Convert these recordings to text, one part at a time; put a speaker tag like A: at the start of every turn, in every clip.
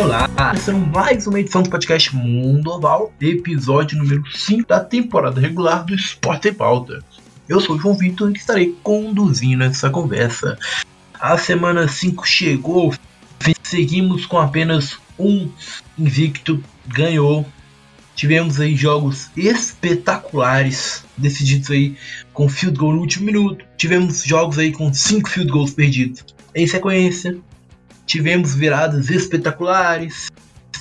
A: Olá, começando mais uma edição do podcast Mundo Oval, episódio número 5 da temporada regular do Esporte em Pauta. Eu sou o João Vitor e estarei conduzindo essa conversa. A semana 5 chegou, seguimos com apenas um invicto, ganhou. Tivemos aí jogos espetaculares, decididos aí com field goal no último minuto. Tivemos jogos aí com 5 field goals perdidos em sequência tivemos viradas espetaculares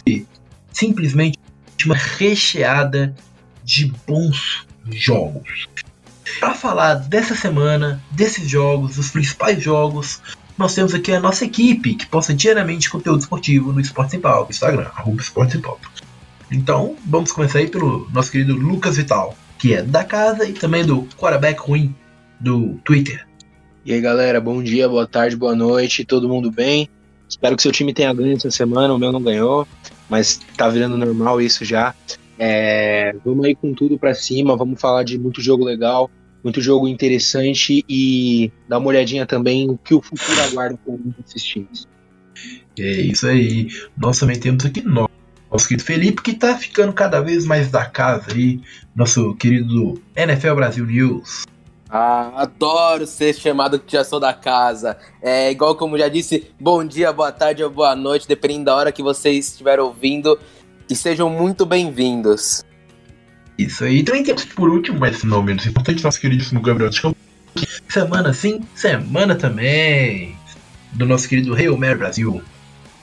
A: e simplesmente uma recheada de bons jogos. Para falar dessa semana, desses jogos, dos principais jogos, nós temos aqui a nossa equipe que posta diariamente conteúdo esportivo no Esporte Sem Pauta, Instagram, Esporte Sem Pauta. Então, vamos começar aí pelo nosso querido Lucas Vital, que é da casa e também do quarterback ruim do Twitter.
B: E aí galera, bom dia, boa tarde, boa noite, todo mundo bem? Espero que seu time tenha ganho essa semana, o meu não ganhou, mas tá virando normal isso já. É, vamos aí com tudo para cima, vamos falar de muito jogo legal, muito jogo interessante e dar uma olhadinha também no que o futuro aguarda com esses times.
A: É isso aí. Nós também temos aqui nosso querido Felipe, que tá ficando cada vez mais da casa aí, nosso querido NFL Brasil News.
C: Ah, adoro ser chamado que já sou da casa. É igual como já disse, bom dia, boa tarde ou boa noite, dependendo da hora que vocês estiverem ouvindo. E sejam muito bem-vindos.
A: Isso aí. Também temos por último, mas não menos importante, nosso queridíssimo Gabriel de Semana sim, semana também. Do nosso querido Rio Mer Brasil.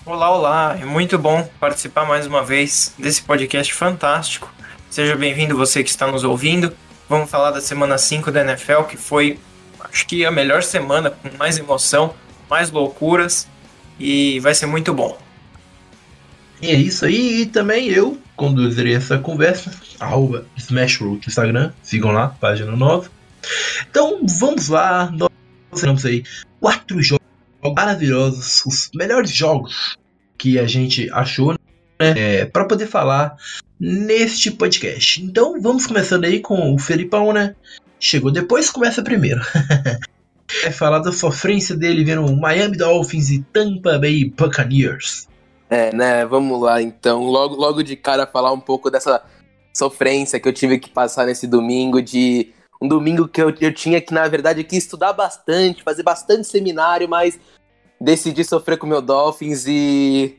D: Olá, olá. É muito bom participar mais uma vez desse podcast fantástico. Seja bem-vindo você que está nos ouvindo. Vamos falar da semana 5 da NFL, que foi, acho que, a melhor semana, com mais emoção, mais loucuras, e vai ser muito bom.
A: E é isso aí, e também eu conduzirei essa conversa, arroba SmashRoot no Instagram, sigam lá, página nova. Então vamos lá, nós temos aí quatro jogos maravilhosos, os melhores jogos que a gente achou né, é, para poder falar neste podcast. Então vamos começando aí com o Felipão, né? Chegou depois, começa primeiro. é falar da sofrência dele vendo Miami Dolphins e Tampa Bay Buccaneers.
C: É, né? Vamos lá então. Logo, logo de cara falar um pouco dessa sofrência que eu tive que passar nesse domingo de um domingo que eu, eu tinha que, na verdade, aqui estudar bastante, fazer bastante seminário, mas decidi sofrer com o meu Dolphins e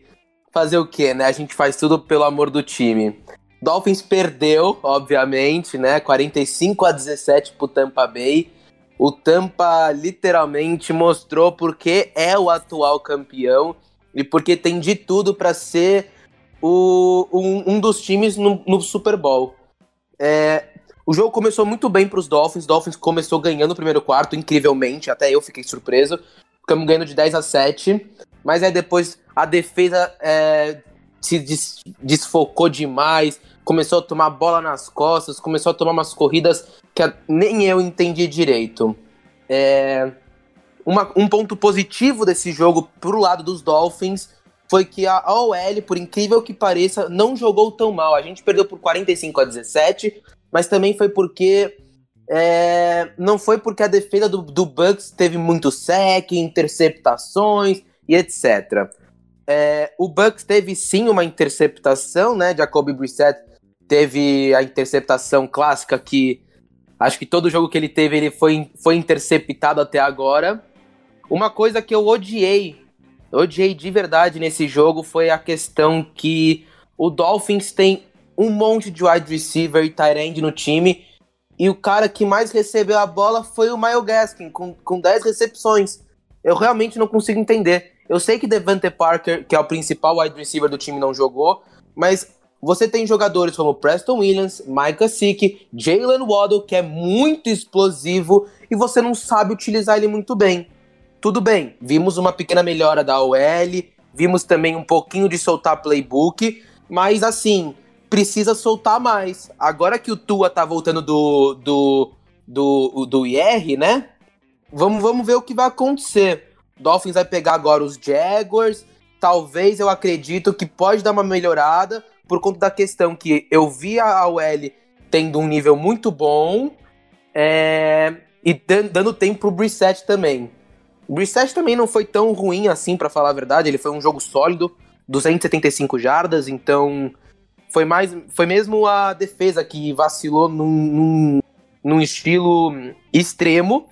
C: fazer o quê, né? A gente faz tudo pelo amor do time. Dolphins perdeu, obviamente, né? 45 a 17 pro Tampa Bay. O Tampa literalmente mostrou porque é o atual campeão e porque tem de tudo para ser o, um, um, dos times no, no Super Bowl. É, o jogo começou muito bem para os Dolphins. Dolphins começou ganhando o primeiro quarto, incrivelmente. Até eu fiquei surpreso. Ficamos ganhando de 10 a 7. Mas aí depois a defesa é, se des desfocou demais, começou a tomar bola nas costas, começou a tomar umas corridas que nem eu entendi direito. É, uma, um ponto positivo desse jogo pro lado dos Dolphins foi que a OL, por incrível que pareça, não jogou tão mal. A gente perdeu por 45 a 17, mas também foi porque é, não foi porque a defesa do, do Bucks teve muito sec, interceptações, e etc. É, o Bucks teve sim uma interceptação, né? Jacoby Brissett teve a interceptação clássica que acho que todo jogo que ele teve ele foi, foi interceptado até agora. Uma coisa que eu odiei, odiei de verdade nesse jogo foi a questão que o Dolphins tem um monte de wide receiver e tight end no time e o cara que mais recebeu a bola foi o Miles Gaskin com, com 10 recepções. Eu realmente não consigo entender. Eu sei que Devante Parker, que é o principal wide receiver do time, não jogou, mas você tem jogadores como Preston Williams, Micah Sick, Jalen Waddle, que é muito explosivo, e você não sabe utilizar ele muito bem. Tudo bem, vimos uma pequena melhora da OL, vimos também um pouquinho de soltar playbook, mas assim, precisa soltar mais. Agora que o Tua tá voltando do, do, do, do IR, né? Vamos, vamos ver o que vai acontecer. Dolphins vai pegar agora os Jaguars. Talvez eu acredito que pode dar uma melhorada por conta da questão que eu vi a OL tendo um nível muito bom é, e dando tempo pro Brissett também. O Brissett também não foi tão ruim assim, para falar a verdade. Ele foi um jogo sólido. 275 jardas, então foi mais foi mesmo a defesa que vacilou num, num, num estilo extremo.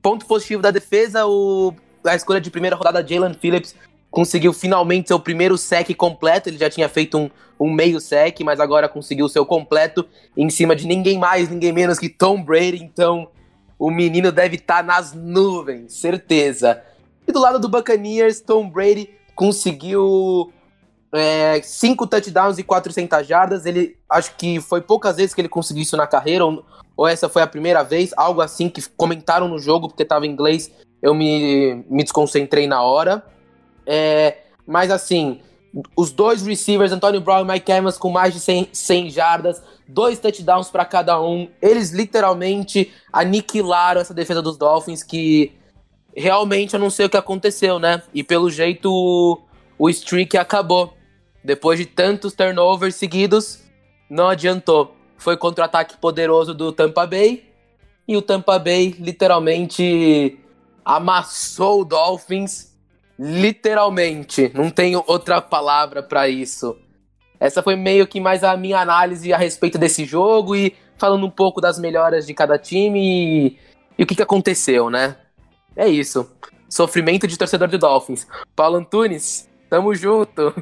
C: Ponto positivo da defesa, o, a escolha de primeira rodada, Jalen Phillips, conseguiu finalmente seu primeiro sec completo. Ele já tinha feito um, um meio sec, mas agora conseguiu seu completo em cima de ninguém mais, ninguém menos que Tom Brady. Então, o menino deve estar tá nas nuvens, certeza. E do lado do Buccaneers, Tom Brady conseguiu é, cinco touchdowns e 400 jardas. Ele acho que foi poucas vezes que ele conseguiu isso na carreira, ou, ou essa foi a primeira vez, algo assim que comentaram no jogo porque estava em inglês. Eu me, me desconcentrei na hora. É, mas assim, os dois receivers, Antonio Brown e Mike Evans, com mais de 100, 100 jardas, dois touchdowns para cada um. Eles literalmente aniquilaram essa defesa dos Dolphins, que realmente eu não sei o que aconteceu, né? E pelo jeito o streak acabou. Depois de tantos turnovers seguidos, não adiantou. Foi contra-ataque poderoso do Tampa Bay. E o Tampa Bay literalmente amassou o Dolphins Literalmente, não tenho outra palavra para isso. Essa foi meio que mais a minha análise a respeito desse jogo e falando um pouco das melhoras de cada time e, e o que, que aconteceu, né? É isso. Sofrimento de torcedor de Dolphins. Paulo Antunes, tamo junto.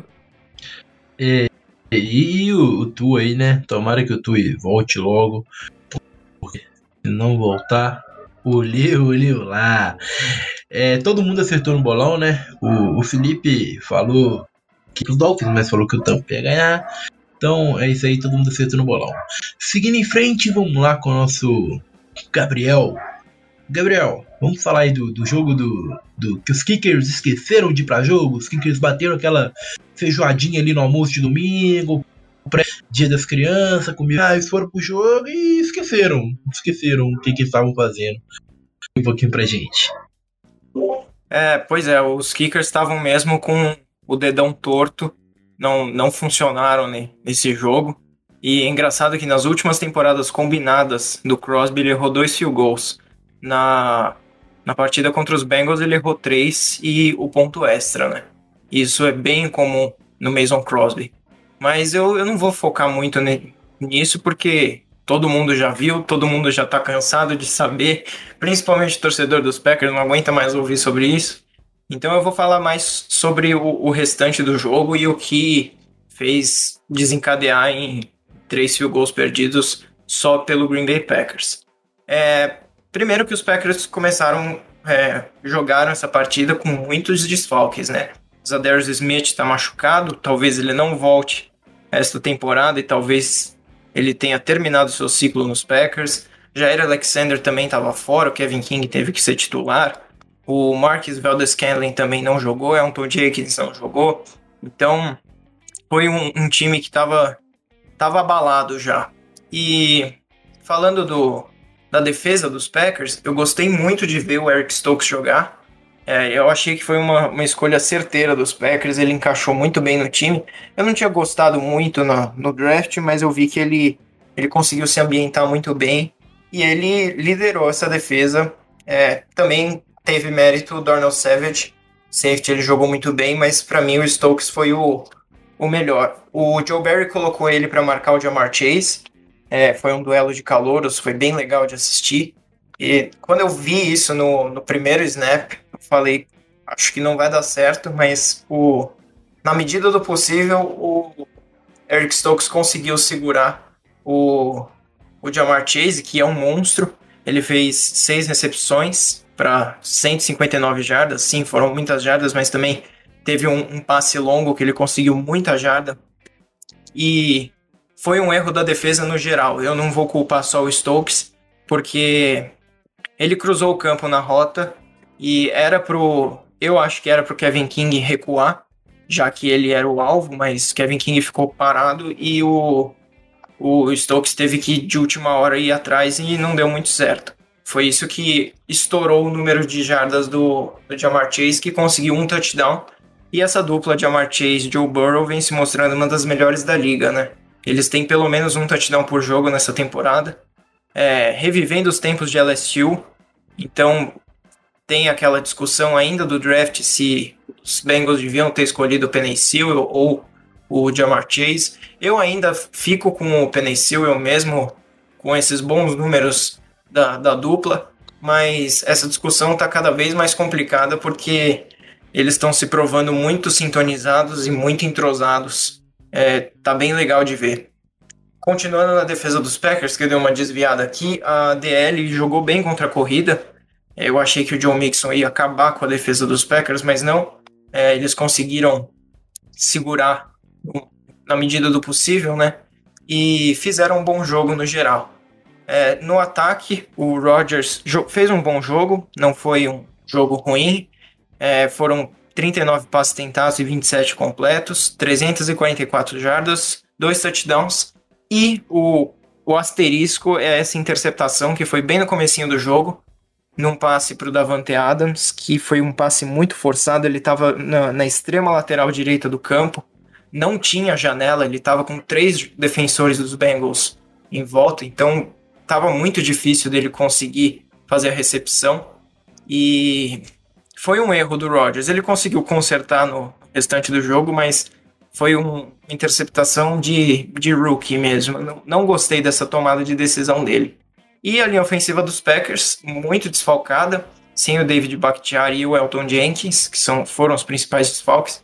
A: E, e o, o Tu aí, né? Tomara que o Tu volte logo. Porque se não voltar, olheu, olheu lá. É, todo mundo acertou no bolão, né? O, o Felipe falou que os Dolphins, mas falou que o Tampa ia ganhar. Então é isso aí, todo mundo acertou no bolão. Seguindo em frente, vamos lá com o nosso Gabriel. Gabriel, vamos falar aí do, do jogo do, do que os Kickers esqueceram de ir pra jogo. Os Kickers bateram aquela feijoadinha ali no almoço de domingo, dia das crianças, comiam, ah, eles foram pro jogo e esqueceram. Esqueceram o que, que estavam fazendo. Um pouquinho pra gente.
D: É, pois é, os kickers estavam mesmo com o dedão torto, não, não funcionaram né, nesse jogo. E é engraçado que nas últimas temporadas combinadas do Crosby ele errou dois field goals. Na, na partida contra os Bengals ele errou três e o ponto extra, né? Isso é bem comum no Mason Crosby. Mas eu, eu não vou focar muito nisso porque todo mundo já viu, todo mundo já tá cansado de saber, principalmente o torcedor dos Packers não aguenta mais ouvir sobre isso. Então eu vou falar mais sobre o, o restante do jogo e o que fez desencadear em três field goals perdidos só pelo Green Bay Packers. É, primeiro que os Packers começaram, é, jogaram essa partida com muitos desfalques, né? Zadarius Smith está machucado, talvez ele não volte esta temporada e talvez ele tenha terminado seu ciclo nos Packers. Jair Alexander também estava fora, o Kevin King teve que ser titular. O Marcus Valdez-Scantling também não jogou, é um Tom Jenkins não jogou. Então, foi um, um time que estava tava abalado já. E falando do, da defesa dos Packers, eu gostei muito de ver o Eric Stokes jogar. É, eu achei que foi uma, uma escolha certeira dos Packers, ele encaixou muito bem no time. Eu não tinha gostado muito no, no draft, mas eu vi que ele, ele conseguiu se ambientar muito bem e ele liderou essa defesa. É, também teve mérito o Darnell Savage, safety ele jogou muito bem, mas para mim o Stokes foi o, o melhor. O Joe Barry colocou ele para marcar o Jamar Chase, é, foi um duelo de calouros, foi bem legal de assistir. E quando eu vi isso no, no primeiro snap, eu falei, acho que não vai dar certo, mas o, na medida do possível, o Eric Stokes conseguiu segurar o, o Jamar Chase, que é um monstro. Ele fez seis recepções para 159 jardas. Sim, foram muitas jardas, mas também teve um, um passe longo que ele conseguiu muita jarda. E foi um erro da defesa no geral. Eu não vou culpar só o Stokes, porque ele cruzou o campo na rota e era pro. Eu acho que era pro Kevin King recuar, já que ele era o alvo, mas Kevin King ficou parado e o, o Stokes teve que de última hora ir atrás e não deu muito certo. Foi isso que estourou o número de jardas do, do Jamar Chase, que conseguiu um touchdown. E essa dupla Jamar Chase e Joe Burrow vem se mostrando uma das melhores da liga, né? Eles têm pelo menos um touchdown por jogo nessa temporada. É, revivendo os tempos de LSU, então tem aquela discussão ainda do draft se os Bengals deviam ter escolhido o Penny ou o Jamar Chase. Eu ainda fico com o Penny Sewell mesmo, com esses bons números da, da dupla, mas essa discussão está cada vez mais complicada porque eles estão se provando muito sintonizados e muito entrosados. É, tá bem legal de ver. Continuando na defesa dos Packers, que deu uma desviada aqui, a DL jogou bem contra a corrida. Eu achei que o Joe Mixon ia acabar com a defesa dos Packers, mas não. É, eles conseguiram segurar na medida do possível, né? E fizeram um bom jogo no geral. É, no ataque, o Rodgers fez um bom jogo, não foi um jogo ruim. É, foram 39 passes tentados e 27 completos, 344 jardas, dois touchdowns e o, o asterisco é essa interceptação que foi bem no comecinho do jogo, num passe para o Davante Adams, que foi um passe muito forçado, ele estava na, na, extrema lateral direita do campo, não tinha janela, ele estava com três defensores dos Bengals em volta, então estava muito difícil dele conseguir fazer a recepção, e foi um erro do Rodgers, ele conseguiu consertar no restante do jogo, mas foi uma interceptação de, de rookie mesmo. Não, não gostei dessa tomada de decisão dele. E a linha ofensiva dos Packers, muito desfalcada, sem o David Bakhtiari e o Elton Jenkins, que são, foram os principais desfalques,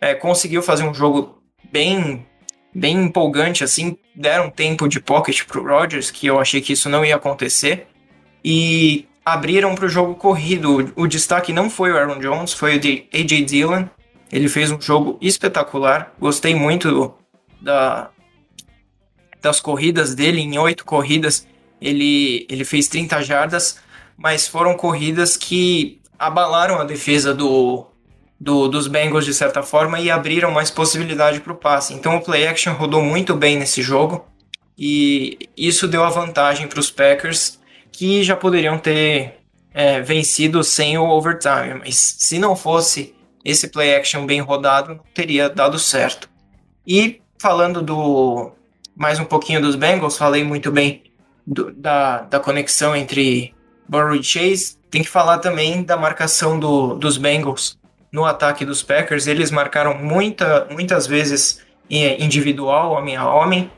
D: é, conseguiu fazer um jogo bem bem empolgante, assim, deram tempo de pocket pro Rodgers, que eu achei que isso não ia acontecer, e abriram para o jogo corrido. O destaque não foi o Aaron Jones, foi o AJ Dillon, ele fez um jogo espetacular. Gostei muito da, das corridas dele. Em oito corridas, ele, ele fez 30 jardas, mas foram corridas que abalaram a defesa do, do, dos Bengals de certa forma e abriram mais possibilidade para o passe. Então o play action rodou muito bem nesse jogo e isso deu a vantagem para os Packers que já poderiam ter é, vencido sem o overtime. Mas se não fosse esse play action bem rodado não teria dado certo. E falando do mais um pouquinho dos Bengals, falei muito bem do, da, da conexão entre Burrow e Chase. Tem que falar também da marcação do, dos Bengals no ataque dos Packers. Eles marcaram muita, muitas vezes individual, homem a homem,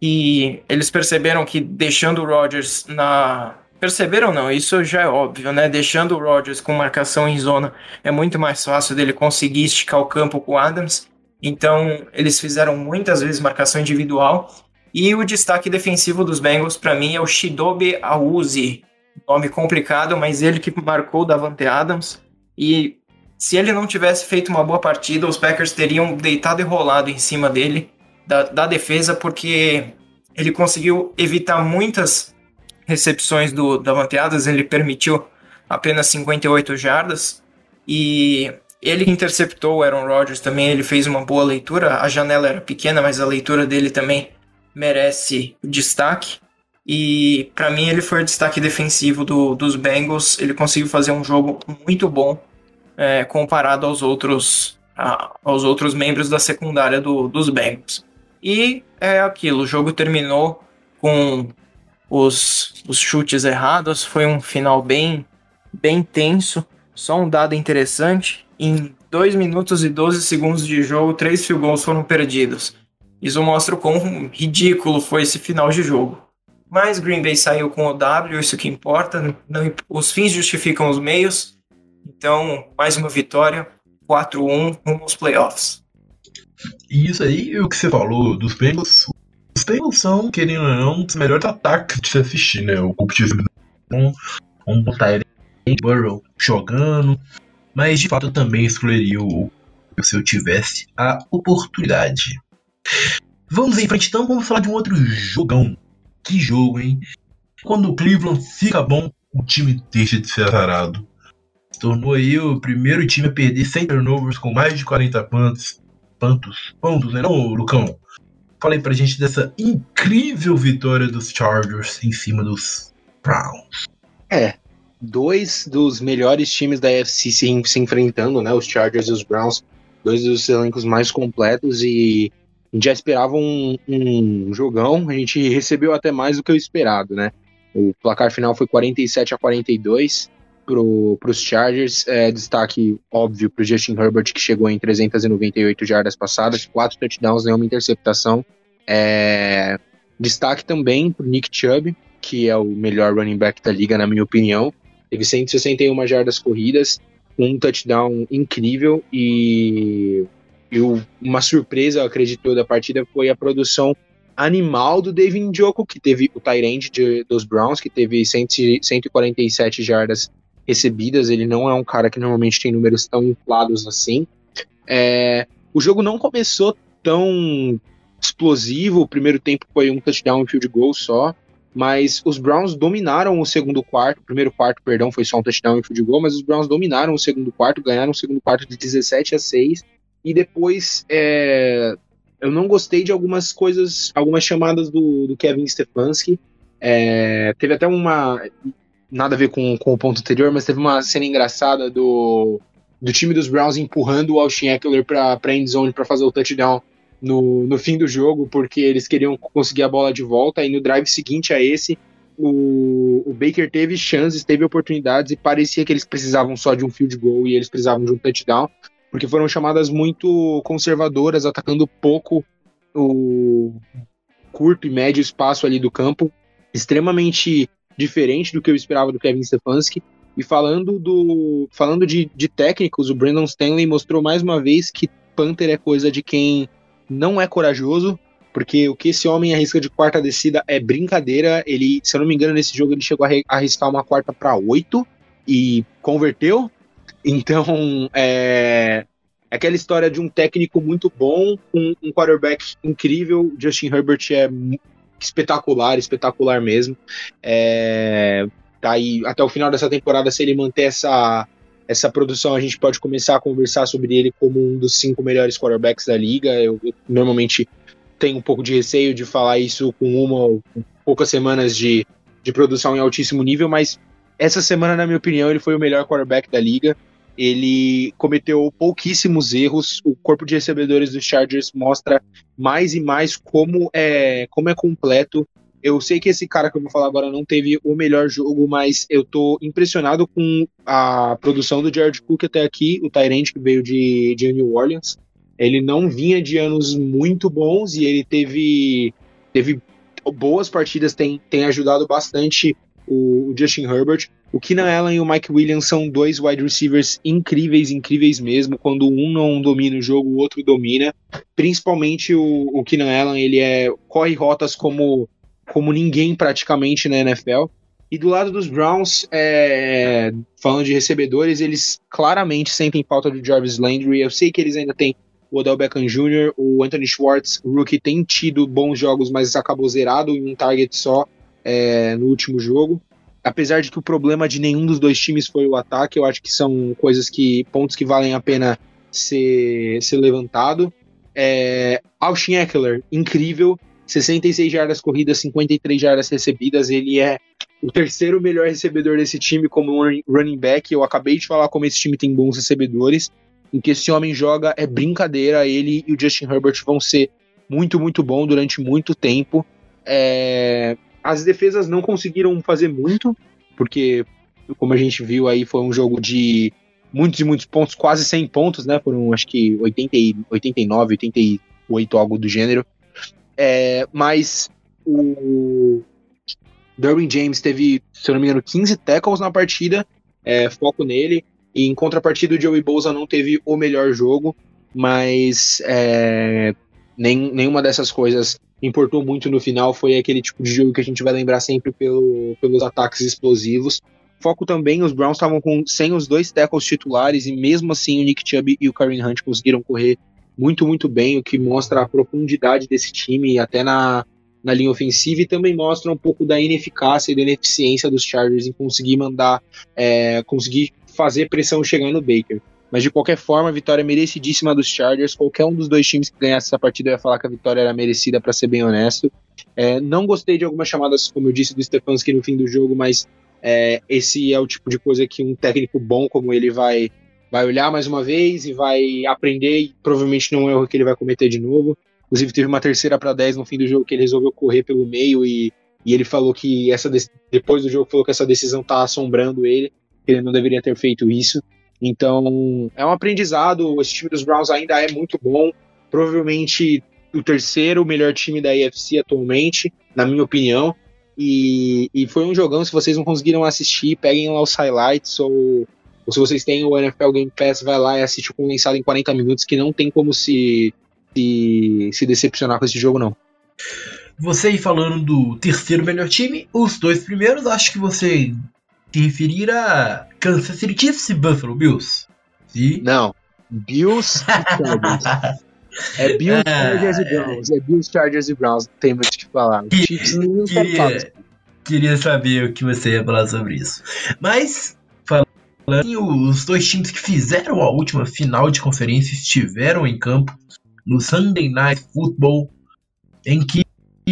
D: e eles perceberam que deixando o Rodgers na, Perceberam não? Isso já é óbvio, né? Deixando o Rodgers com marcação em zona é muito mais fácil dele conseguir esticar o campo com o Adams. Então, eles fizeram muitas vezes marcação individual. E o destaque defensivo dos Bengals, para mim, é o Shidobe Awuzie. Nome complicado, mas ele que marcou o Davante Adams. E se ele não tivesse feito uma boa partida, os Packers teriam deitado e rolado em cima dele, da, da defesa, porque ele conseguiu evitar muitas recepções do Davante Adams, ele permitiu apenas 58 jardas e ele interceptou o Aaron Rodgers também, ele fez uma boa leitura, a janela era pequena, mas a leitura dele também merece destaque. E para mim ele foi o destaque defensivo do, dos Bengals. Ele conseguiu fazer um jogo muito bom é, comparado aos outros, a, aos outros membros da secundária do, dos Bengals. E é aquilo, o jogo terminou com os, os chutes errados. Foi um final bem, bem tenso. Só um dado interessante: em 2 minutos e 12 segundos de jogo, três field goals foram perdidos. Isso mostra o quão ridículo foi esse final de jogo. Mas Green Bay saiu com o W, isso que importa. Não, os fins justificam os meios. Então, mais uma vitória, 4-1 rumo aos playoffs.
A: Isso aí, o que você falou dos Bengals, Bengals são, querendo ou não, dos melhores ataques de se assistir, né? O um, um botar ele em Burrow jogando. Mas de fato eu também escolheria o se eu tivesse a oportunidade. Vamos em frente então, vamos falar de um outro jogão. Que jogo, hein? Quando o Cleveland fica bom, o time deixa de ser azarado. Tornou aí o primeiro time a perder 100 turnovers com mais de 40 pontos. Pontos, pontos, né? Não, Lucão? Falei pra gente dessa incrível vitória dos Chargers em cima dos Browns.
B: É, dois dos melhores times da AFC se, se enfrentando, né? Os Chargers e os Browns, dois dos elencos mais completos e a gente já esperava um, um jogão, a gente recebeu até mais do que o esperado, né? O placar final foi 47 a 42 para os Chargers. É, destaque óbvio para o Justin Herbert, que chegou em 398 jardas passadas, quatro touchdowns, nenhuma interceptação. É, destaque também para Nick Chubb, que é o melhor running back da liga, na minha opinião. Teve 161 jardas corridas, um touchdown incrível e, e uma surpresa, eu acredito, da partida foi a produção animal do David Njoku, que teve o Tyrande dos Browns, que teve 100, 147 jardas recebidas. Ele não é um cara que normalmente tem números tão inflados assim. É, o jogo não começou tão explosivo. O primeiro tempo foi um touchdown e field goal só. Mas os Browns dominaram o segundo quarto. O primeiro quarto, perdão, foi só um touchdown e field goal. Mas os Browns dominaram o segundo quarto, ganharam o segundo quarto de 17 a 6. E depois é, eu não gostei de algumas coisas, algumas chamadas do, do Kevin Stefanski. É, teve até uma. Nada a ver com, com o ponto anterior, mas teve uma cena engraçada do, do time dos Browns empurrando o Austin Eckler para a endzone para fazer o touchdown no, no fim do jogo, porque eles queriam conseguir a bola de volta. E no drive seguinte a esse, o, o, Baker teve chances, teve oportunidades e parecia que eles precisavam só de um field goal e eles precisavam de um touchdown porque foram chamadas muito conservadoras, atacando pouco o curto e médio espaço ali do campo, extremamente diferente do que eu esperava do Kevin Stefanski. E falando do falando de, de técnicos, o Brandon Stanley mostrou mais uma vez que Panther é coisa de quem não é corajoso, porque o que esse homem arrisca de quarta descida é brincadeira. Ele, se eu não me engano, nesse jogo ele chegou a arriscar uma quarta para oito e converteu. Então, é, é aquela história de um técnico muito bom, um, um quarterback incrível. Justin Herbert é espetacular, espetacular mesmo. É, tá aí até o final dessa temporada, se ele manter essa, essa produção, a gente pode começar a conversar sobre ele como um dos cinco melhores quarterbacks da liga. Eu, eu normalmente tenho um pouco de receio de falar isso com uma ou poucas semanas de, de produção em altíssimo nível, mas essa semana, na minha opinião, ele foi o melhor quarterback da liga ele cometeu pouquíssimos erros. O corpo de recebedores dos Chargers mostra mais e mais como é, como é completo. Eu sei que esse cara que eu vou falar agora não teve o melhor jogo, mas eu tô impressionado com a produção do Jared Cook até aqui, o Tyrant que veio de, de New Orleans. Ele não vinha de anos muito bons e ele teve, teve boas partidas, tem, tem ajudado bastante o, o Justin Herbert. O Keenan Allen e o Mike Williams são dois wide receivers incríveis, incríveis mesmo. Quando um não domina o jogo, o outro domina. Principalmente o, o Keenan Allen, ele é, corre rotas como, como ninguém praticamente na NFL. E do lado dos Browns, é, falando de recebedores, eles claramente sentem falta do Jarvis Landry. Eu sei que eles ainda têm o Odell Beckham Jr., o Anthony Schwartz, o rookie, tem tido bons jogos, mas acabou zerado em um target só é, no último jogo apesar de que o problema de nenhum dos dois times foi o ataque, eu acho que são coisas que pontos que valem a pena ser, ser levantado. É, Austin Eckler, incrível, 66 jardas corridas, 53 jardas recebidas, ele é o terceiro melhor recebedor desse time como running back. Eu acabei de falar como esse time tem bons recebedores. Em que esse homem joga é brincadeira. Ele e o Justin Herbert vão ser muito, muito bom durante muito tempo. É, as defesas não conseguiram fazer muito, porque, como a gente viu aí, foi um jogo de muitos e muitos pontos, quase 100 pontos, né? Foram acho que 80, 89, 88, algo do gênero. É, mas o Derwin James teve, se eu não me engano, 15 tackles na partida, é, foco nele. E em contrapartida, o Joey Bosa não teve o melhor jogo, mas é, nem, nenhuma dessas coisas importou muito no final foi aquele tipo de jogo que a gente vai lembrar sempre pelo, pelos ataques explosivos. Foco também, os Browns estavam sem os dois tackles titulares e mesmo assim o Nick Chubb e o Karen Hunt conseguiram correr muito, muito bem, o que mostra a profundidade desse time até na, na linha ofensiva e também mostra um pouco da ineficácia e da ineficiência dos Chargers em conseguir mandar, é, conseguir fazer pressão chegar no Baker. Mas de qualquer forma, a vitória é merecidíssima dos Chargers. Qualquer um dos dois times que ganhasse essa partida ia falar que a vitória era merecida, para ser bem honesto. É, não gostei de algumas chamadas, como eu disse, do Stefanski no fim do jogo, mas é, esse é o tipo de coisa que um técnico bom como ele vai, vai olhar mais uma vez e vai aprender, e provavelmente não é um erro que ele vai cometer de novo. Inclusive, teve uma terceira para 10 no fim do jogo que ele resolveu correr pelo meio e, e ele falou que essa depois do jogo falou que essa decisão tá assombrando ele que ele não deveria ter feito isso. Então, é um aprendizado. Esse time dos Browns ainda é muito bom. Provavelmente o terceiro melhor time da AFC atualmente, na minha opinião. E, e foi um jogão. Se vocês não conseguiram assistir, peguem lá os highlights. Ou, ou se vocês têm o NFL Game Pass, vai lá e assiste o condensado em 40 minutos, que não tem como se, se, se decepcionar com esse jogo, não.
A: Você aí falando do terceiro melhor time, os dois primeiros, acho que você se referir a Kansas City Chiefs e Buffalo Bills.
B: E... Não, Bills e Chargers. É Bills, ah, Chargers e Browns. É Bills, Chargers e Browns. Tem muito o que falar. Chiefs não
A: queria, queria saber o que você ia falar sobre isso. Mas, falando os dois times que fizeram a última final de conferência estiveram em campo no Sunday Night Football, em que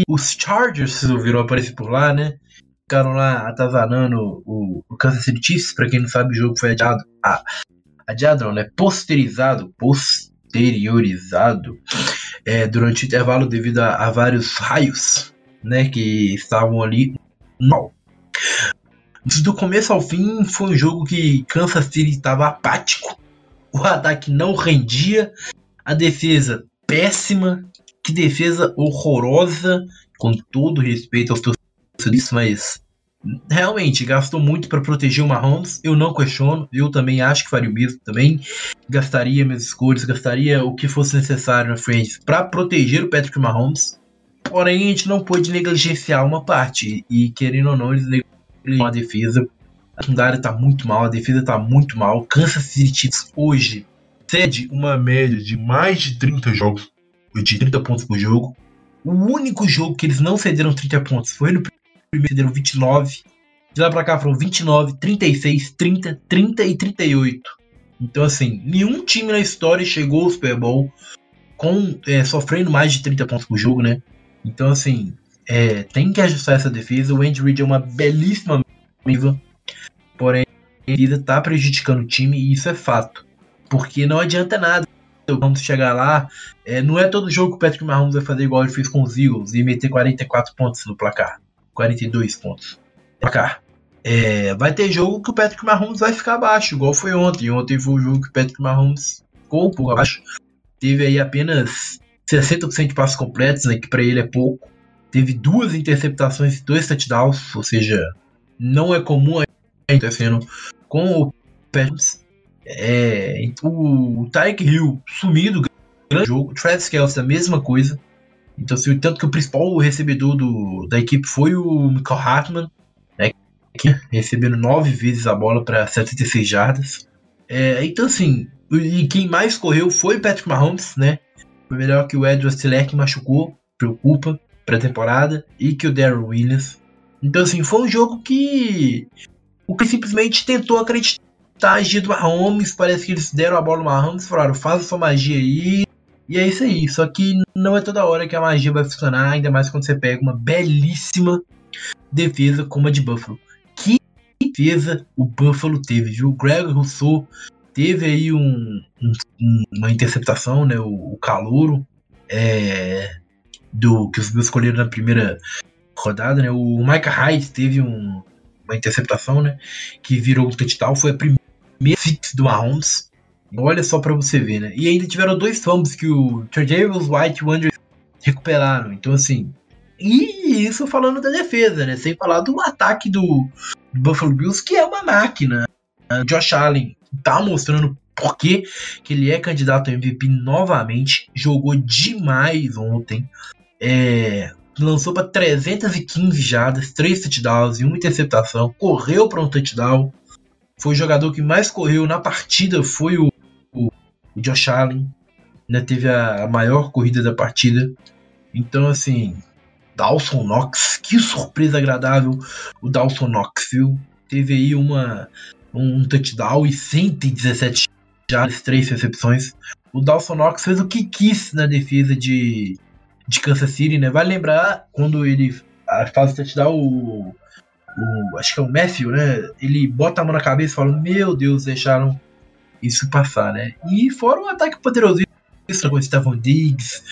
A: os Chargers resolveram aparecer por lá, né? Ficaram lá atazanando o, o Kansas City Chiefs. Pra quem não sabe, o jogo foi adiado. Ah, adiado não, né? Posterizado. Posteriorizado. É, durante o intervalo devido a, a, vários raios, né? Que estavam ali. Mal. Do começo ao fim, foi um jogo que Kansas City estava apático. O ataque não rendia. A defesa péssima. Que defesa horrorosa. Com todo respeito aos torcedores, mas realmente gastou muito para proteger o Mahomes. Eu não questiono, eu também acho que faria o mesmo também. Gastaria minhas escolhas, gastaria o que fosse necessário na frente para proteger o Patrick Mahomes. Porém, a gente não pode negligenciar uma parte. E querendo ou não, eles negligenciam a defesa. A secundária tá muito mal, a defesa tá muito mal. Kansas City Chiefs hoje cede uma média de mais de 30 jogos, de 30 pontos por jogo. O único jogo que eles não cederam 30 pontos foi no primeiro cederam 29. De lá pra cá foram 29, 36, 30, 30 e 38. Então, assim, nenhum time na história chegou ao Super Bowl com é, sofrendo mais de 30 pontos por jogo, né? Então, assim, é, tem que ajustar essa defesa. O Andy Reid é uma belíssima defesa, porém, ele tá prejudicando o time e isso é fato. Porque não adianta nada vamos chegar lá. É, não é todo jogo que o Patrick Mahomes vai fazer igual ele fez com os Eagles e meter 44 pontos no placar. 42 pontos. Placar. É, vai ter jogo que o Patrick Mahomes vai ficar abaixo, igual foi ontem. Ontem foi o jogo que o Patrick Mahomes ficou um pouco abaixo. Teve aí apenas 60% de passos completos, né, que para ele é pouco. Teve duas interceptações e dois touchdowns, ou seja, não é comum acontecendo com o Patriots. É, o Tyreek Hill sumido, grande jogo. Travis Kelce a mesma coisa. Então, assim, tanto que o principal recebedor do, da equipe foi o Michael Hartman, né, recebendo nove vezes a bola para 76 jardas. É, então, assim, e quem mais correu foi Patrick Mahomes, né? Foi melhor que o Edward Seller que machucou, preocupa para a temporada, e que o Darryl Williams. Então, assim, foi um jogo que o que simplesmente tentou acreditar a do Mahomes. Parece que eles deram a bola no Mahomes e falaram: faz a sua magia aí, e é isso aí. Só que não é toda hora que a magia vai funcionar, ainda mais quando você pega uma belíssima defesa como a de Buffalo. Que defesa o Buffalo teve, viu? O Greg Rousseau teve aí um, um, uma interceptação, né? O, o calouro é, do que os meus escolheram na primeira rodada, né? O Micah Hyde teve um, uma interceptação, né? Que virou um touchdown. Foi a primeira fix do Mahomes. Olha só para você ver, né? E ainda tiveram dois fumbles que o Tredavious White e o Andrew recuperaram. Então, assim. E isso falando da defesa, né? Sem falar do ataque do, Buffalo Bills, que é uma máquina. O Josh Allen tá mostrando por que ele é candidato a MVP novamente. Jogou demais ontem. É, lançou para 315 jardas, 3 touchdowns e uma interceptação. Correu para um touchdown. Foi o jogador que mais correu na partida. Foi o o Josh Allen teve a, a maior corrida da partida. Então, assim, Dawson Knox, que surpresa agradável o Dawson Knox, viu? Teve aí uma, um touchdown e 117 jardas, 3 recepções. O Dawson Knox fez o que quis na defesa de, de Kansas City, né? Vai lembrar quando ele faz o touchdown, o, o, acho que é o Matthew, né? Ele bota a mão na cabeça e fala: Meu Deus, deixaram isso passar, né? E fora um ataque poderosíssimo com Stephon Diggs,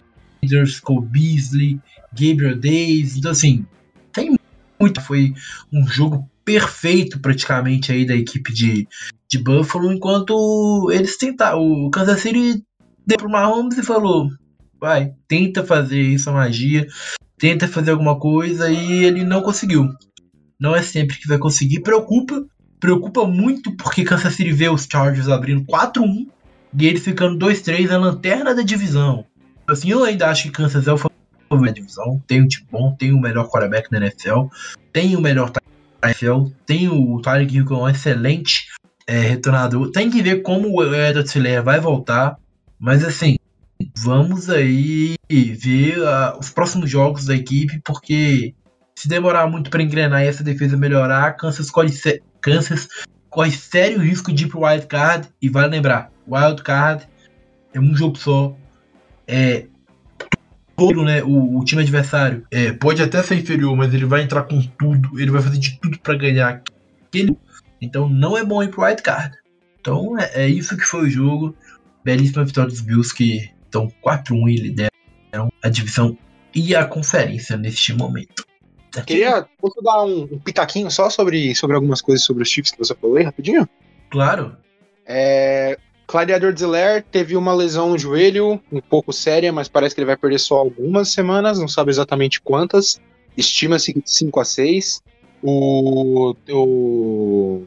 A: Cole Beasley, Gabriel Days. Então, assim, tem muito. Foi um jogo perfeito praticamente aí da equipe de, de Buffalo, enquanto eles tentaram. O Kansas City deu pro Mahomes e falou: vai, tenta fazer isso, a magia, tenta fazer alguma coisa, e ele não conseguiu. Não é sempre que vai conseguir. Preocupa, preocupa muito porque Kansas City vê os Chargers abrindo 4-1 e eles ficando 2-3 na lanterna da divisão. Assim, eu ainda acho que Kansas é o favorito da divisão. Tem um time bom, tem o melhor quarterback da NFL, tem o melhor da NFL, tem o Tyreek Hill que é um excelente é, retornador. Tem que ver como o Edward Siller vai voltar. Mas assim, vamos aí ver uh, os próximos jogos da equipe, porque se demorar muito para engrenar e essa defesa melhorar, Kansas corre, Kansas corre sério risco de ir pro wild card. E vale lembrar, wild card é um jogo só. É todo, né? O, o, time adversário é, pode até ser inferior, mas ele vai entrar com tudo. Ele vai fazer de tudo para ganhar aquele. Então não é bom ir pro wild card. Então é, é isso que foi o jogo. Belíssima vitória dos Bills que estão 4-1 e lideram a divisão e a conferência neste momento.
B: Queria posso dar um, um, pitaquinho só sobre, sobre algumas coisas sobre os Chiefs que você falou aí, rapidinho?
A: Claro.
B: É, Gladiador Zeller teve uma lesão no joelho, um pouco séria, mas parece que ele vai perder só algumas semanas, não sabe exatamente quantas. Estima-se 5 a 6. O, o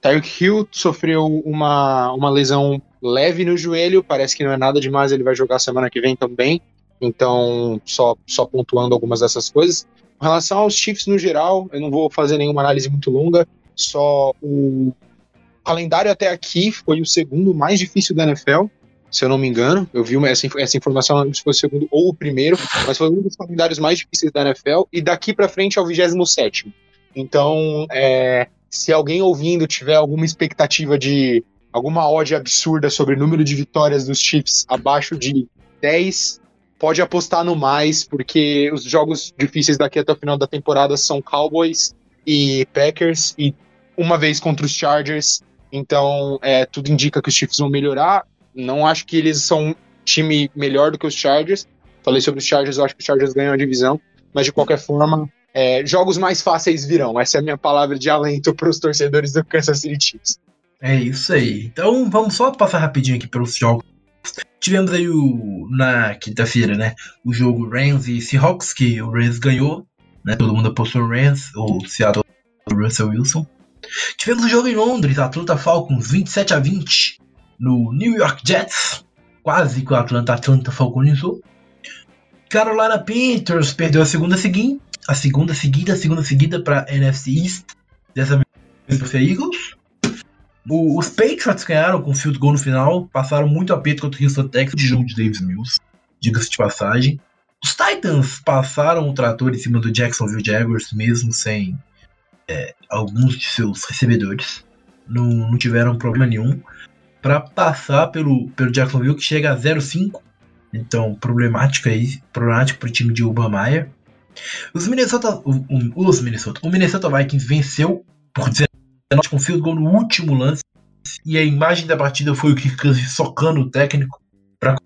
B: Tyreek Hill sofreu uma, uma lesão leve no joelho, parece que não é nada demais, ele vai jogar semana que vem também. Então, só, só pontuando algumas dessas coisas. Com relação aos Chiefs no geral, eu não vou fazer nenhuma análise muito longa, só o calendário até aqui foi o segundo mais difícil da NFL, se eu não me engano. Eu vi essa, essa informação, se foi o segundo ou o primeiro, mas foi um dos calendários mais difíceis da NFL, e daqui para frente é o 27. Então, é, se alguém ouvindo tiver alguma expectativa de alguma odd absurda sobre o número de vitórias dos Chiefs abaixo de 10, pode apostar no mais, porque os jogos difíceis daqui até o final da temporada são Cowboys e Packers, e uma vez contra os Chargers. Então, é, tudo indica que os Chiefs vão melhorar. Não acho que eles são um time melhor do que os Chargers. Falei sobre os Chargers, eu acho que os Chargers ganham a divisão. Mas, de qualquer forma, é, jogos mais fáceis virão. Essa é a minha palavra de alento para os torcedores do Kansas City Chiefs.
A: É isso aí. Então, vamos só passar rapidinho aqui pelos jogos Tivemos aí o, na quinta-feira, né? O jogo Rams e Seahawks, que o Rams ganhou, né? Todo mundo apostou no Rams, o Seattle Russell Wilson. Tivemos o jogo em Londres, Atlanta Falcons 27 a 20 no New York Jets. Quase que o Atlanta Atlanta falconizou. Carolina Panthers perdeu a segunda seguinte, a segunda seguida, a segunda seguida para NFC East. Dessa vez para Eagles. O, os Patriots ganharam com field goal no final, passaram muito aperto contra o Houston Texans de jogo de Davis Mills, diga-se de passagem. Os Titans passaram o trator em cima do Jacksonville Jaguars, mesmo sem é, alguns de seus recebedores. Não, não tiveram problema nenhum para passar pelo, pelo Jacksonville, que chega a 0-5. Então, problemático aí, problemático para o time de Urban Meyer. Os Minnesota, o, o, os Minnesota, o Minnesota Vikings venceu por 19 com field goal no último lance. E a imagem da partida foi o Kirk Cousins socando o técnico para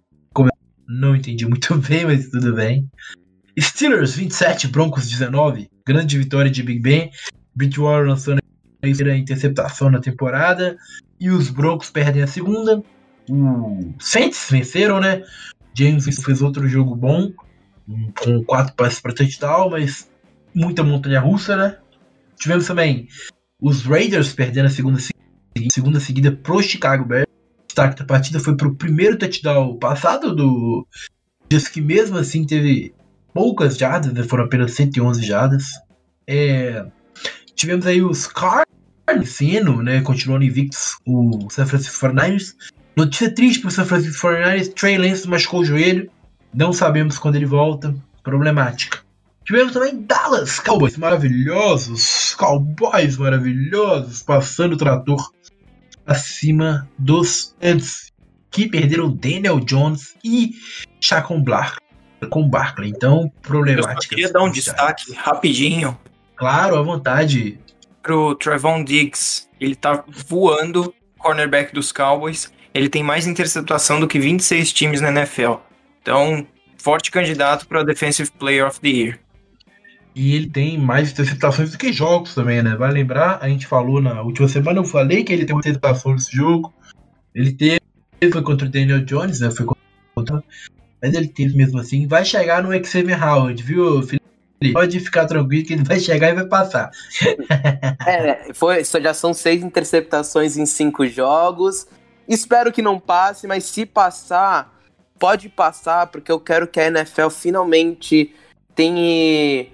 A: Não entendi muito bem, mas tudo bem. Steelers 27, Broncos 19. Grande vitória de Big Ben. Bridgewater lançando a interceptação na temporada. E os Broncos perdem a segunda. Os Saints venceram, né? James fez outro jogo bom. Com quatro passes para touchdown, mas muita montanha russa, né? Tivemos também os Raiders perdendo a segunda, segunda seguida pro Chicago Bears. O destaque da partida foi pro primeiro touchdown passado do Dias que mesmo assim teve poucas jardas, né? foram apenas 111 jardas. É, tivemos aí os Cardinals vencendo, né? Continuando invictos o San Francisco 49ers. Notícia triste pro San Francisco 49ers, Trey Lance machucou o joelho. Não sabemos quando ele volta. Problemática. Tivemos também Dallas Cowboys maravilhosos, Cowboys maravilhosos, passando o trator acima dos Eds, que perderam Daniel Jones e Chacon Black com Barkley. Então, problemática. Eu
D: queria dar um destaque rapidinho.
A: Claro, à vontade.
D: Pro Trevon Diggs. Ele tá voando, cornerback dos Cowboys. Ele tem mais interceptação do que 26 times na NFL. Então, forte candidato para Defensive Player of the Year.
A: E ele tem mais interceptações do que jogos também, né? Vai lembrar, a gente falou na última semana, eu falei que ele tem uma interceptação nesse jogo. Ele teve, foi contra o Daniel Jones, né? Foi contra. Mas ele teve mesmo assim. Vai chegar no Xavier Howard, viu, Felipe? Pode ficar tranquilo que ele vai chegar e vai passar.
C: é, foi, já são seis interceptações em cinco jogos. Espero que não passe, mas se passar, pode passar, porque eu quero que a NFL finalmente tenha,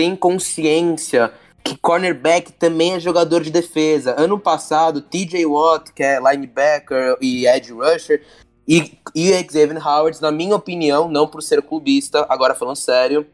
C: tenha consciência que cornerback também é jogador de defesa. Ano passado, TJ Watt, que é linebacker e edge rusher, e, e Xavier Howard, na minha opinião, não por ser clubista, agora falando sério,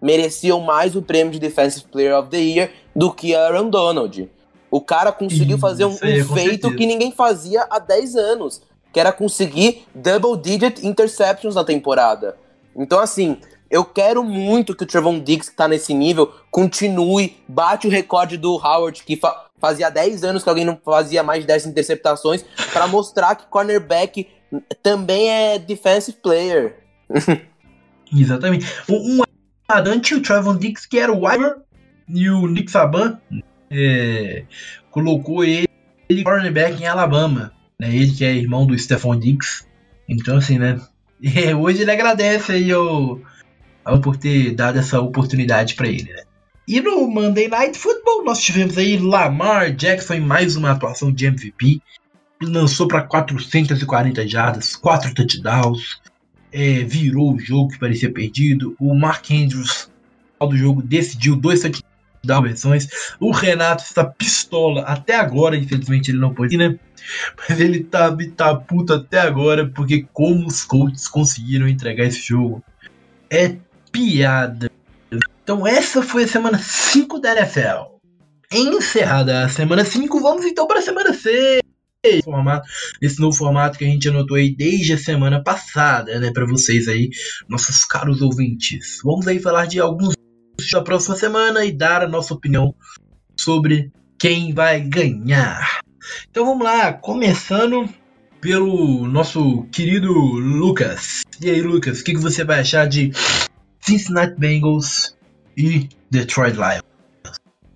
C: mereciam mais o prêmio de Defensive Player of the Year do que Aaron Donald. O cara conseguiu fazer um, um feito certeza. que ninguém fazia há 10 anos, que era conseguir double digit interceptions na temporada. Então, assim, eu quero muito que o Trevon Diggs, que tá nesse nível, continue, bate o recorde do Howard, que fa fazia 10 anos que alguém não fazia mais de 10 interceptações, para mostrar que cornerback também é defensive player.
A: Exatamente. Um, adante, o Trevon Diggs, que era o wide e o Nick Saban é, colocou ele cornerback em Alabama. Né? Ele que é irmão do Stephon Diggs. Então, assim, né? É, hoje ele agradece aí ao por ter dado essa oportunidade para ele, né? E no Monday Night Football nós tivemos aí Lamar Jackson em mais uma atuação de MVP. Lançou para 440 jardas, 4 touchdowns, é, virou o jogo que parecia perdido. O Mark Andrews, do jogo, decidiu dois touchdowns. O Renato está pistola até agora, infelizmente ele não pôde, né? Mas ele tá, tá puto até agora, porque como os Colts conseguiram entregar esse jogo é piada. Então essa foi a semana 5 da NFL. Encerrada a semana 5, vamos então para a semana 6. Formato, esse novo formato que a gente anotou aí desde a semana passada, né, para vocês aí, nossos caros ouvintes. Vamos aí falar de alguns da próxima semana e dar a nossa opinião sobre quem vai ganhar. Então vamos lá, começando pelo nosso querido Lucas. E aí, Lucas, o que, que você vai achar de Cincinnati Bengals e Detroit Lions?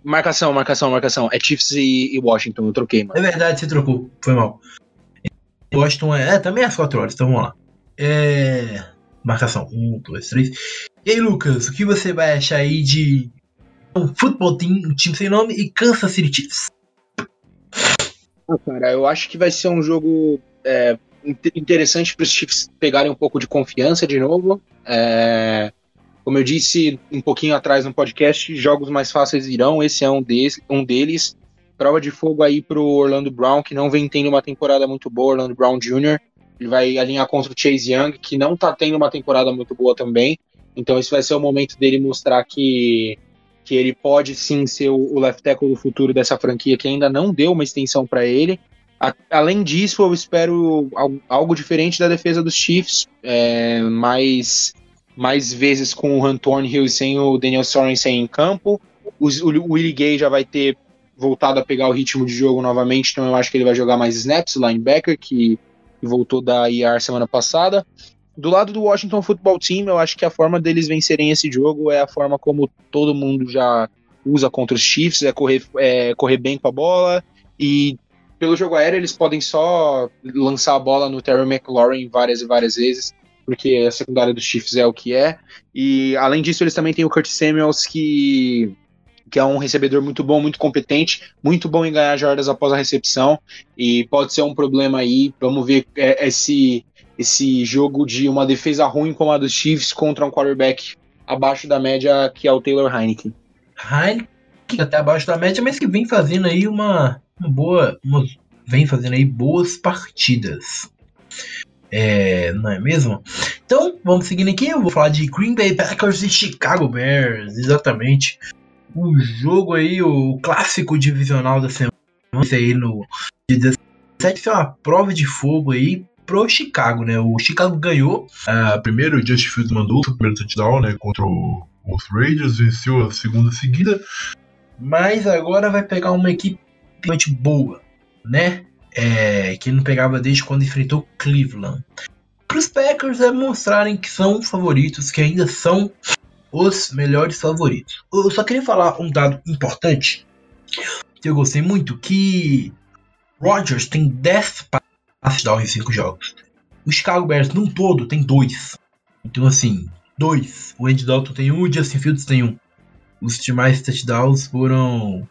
B: Marcação, marcação, marcação. É Chiefs e, e Washington, eu troquei, mano.
A: É verdade, você trocou, foi mal. Washington é, é também às 4 horas, então vamos lá. É. Marcação, 1, 2, 3. E aí, Lucas, o que você vai achar aí de um futebol team, um time sem nome, e Kansas City Chiefs?
B: Ah, cara, eu acho que vai ser um jogo é, interessante para os Chiefs pegarem um pouco de confiança de novo. É, como eu disse um pouquinho atrás no podcast, jogos mais fáceis irão. Esse é um, des, um deles. Prova de fogo aí pro Orlando Brown, que não vem tendo uma temporada muito boa, Orlando Brown Jr. Ele vai alinhar contra o Chase Young, que não tá tendo uma temporada muito boa também. Então esse vai ser o momento dele mostrar que, que ele pode sim ser o, o left tackle do futuro dessa franquia, que ainda não deu uma extensão para ele. A, além disso, eu espero algo, algo, diferente da defesa dos Chiefs, é, mais, mais vezes com o Antoine Hill e sem o Daniel Sorensen em campo. O, o Willie Gay já vai ter voltado a pegar o ritmo de jogo novamente, então eu acho que ele vai jogar mais snaps, linebacker, que voltou da IR semana passada. Do lado do Washington Football Team, eu acho que a forma deles vencerem esse jogo é a forma como todo mundo já usa contra os Chiefs, é correr, é correr bem com a bola e pelo jogo aéreo eles podem só lançar a bola no Terry McLaurin várias e várias vezes, porque a secundária dos Chiefs é o que é. E além disso, eles também têm o Kurt Samuels que que é um recebedor muito bom, muito competente, muito bom em ganhar jardas após a recepção, e pode ser um problema aí. Vamos ver é, esse, esse jogo de uma defesa ruim como a dos Chiefs contra um quarterback abaixo da média, que é o Taylor Heineken.
A: Heineken até abaixo da média, mas que vem fazendo aí uma, uma boa. Uma, vem fazendo aí boas partidas. É, não é mesmo? Então, vamos seguindo aqui. Eu vou falar de Green Bay Packers e Chicago Bears. Exatamente o jogo aí, o clássico divisional da semana aí no dia 17 foi uma prova de fogo aí pro Chicago, né? O Chicago ganhou. Uh, primeiro, o Justin Fields mandou o primeiro touchdown, né? Contra o, os Raiders, venceu a segunda seguida. Mas agora vai pegar uma equipe boa, né? É, que não pegava desde quando enfrentou Cleveland. Para os Packers é mostrarem que são favoritos, que ainda são os melhores favoritos. Eu só queria falar um dado importante que eu gostei muito, que Rodgers tem 10 passes em 5 jogos. O Chicago Bears num todo tem 2. Então assim, 2. O Andy Dalton tem 1 um, o Justin Fields tem 1. Um. Os demais touchdowns foram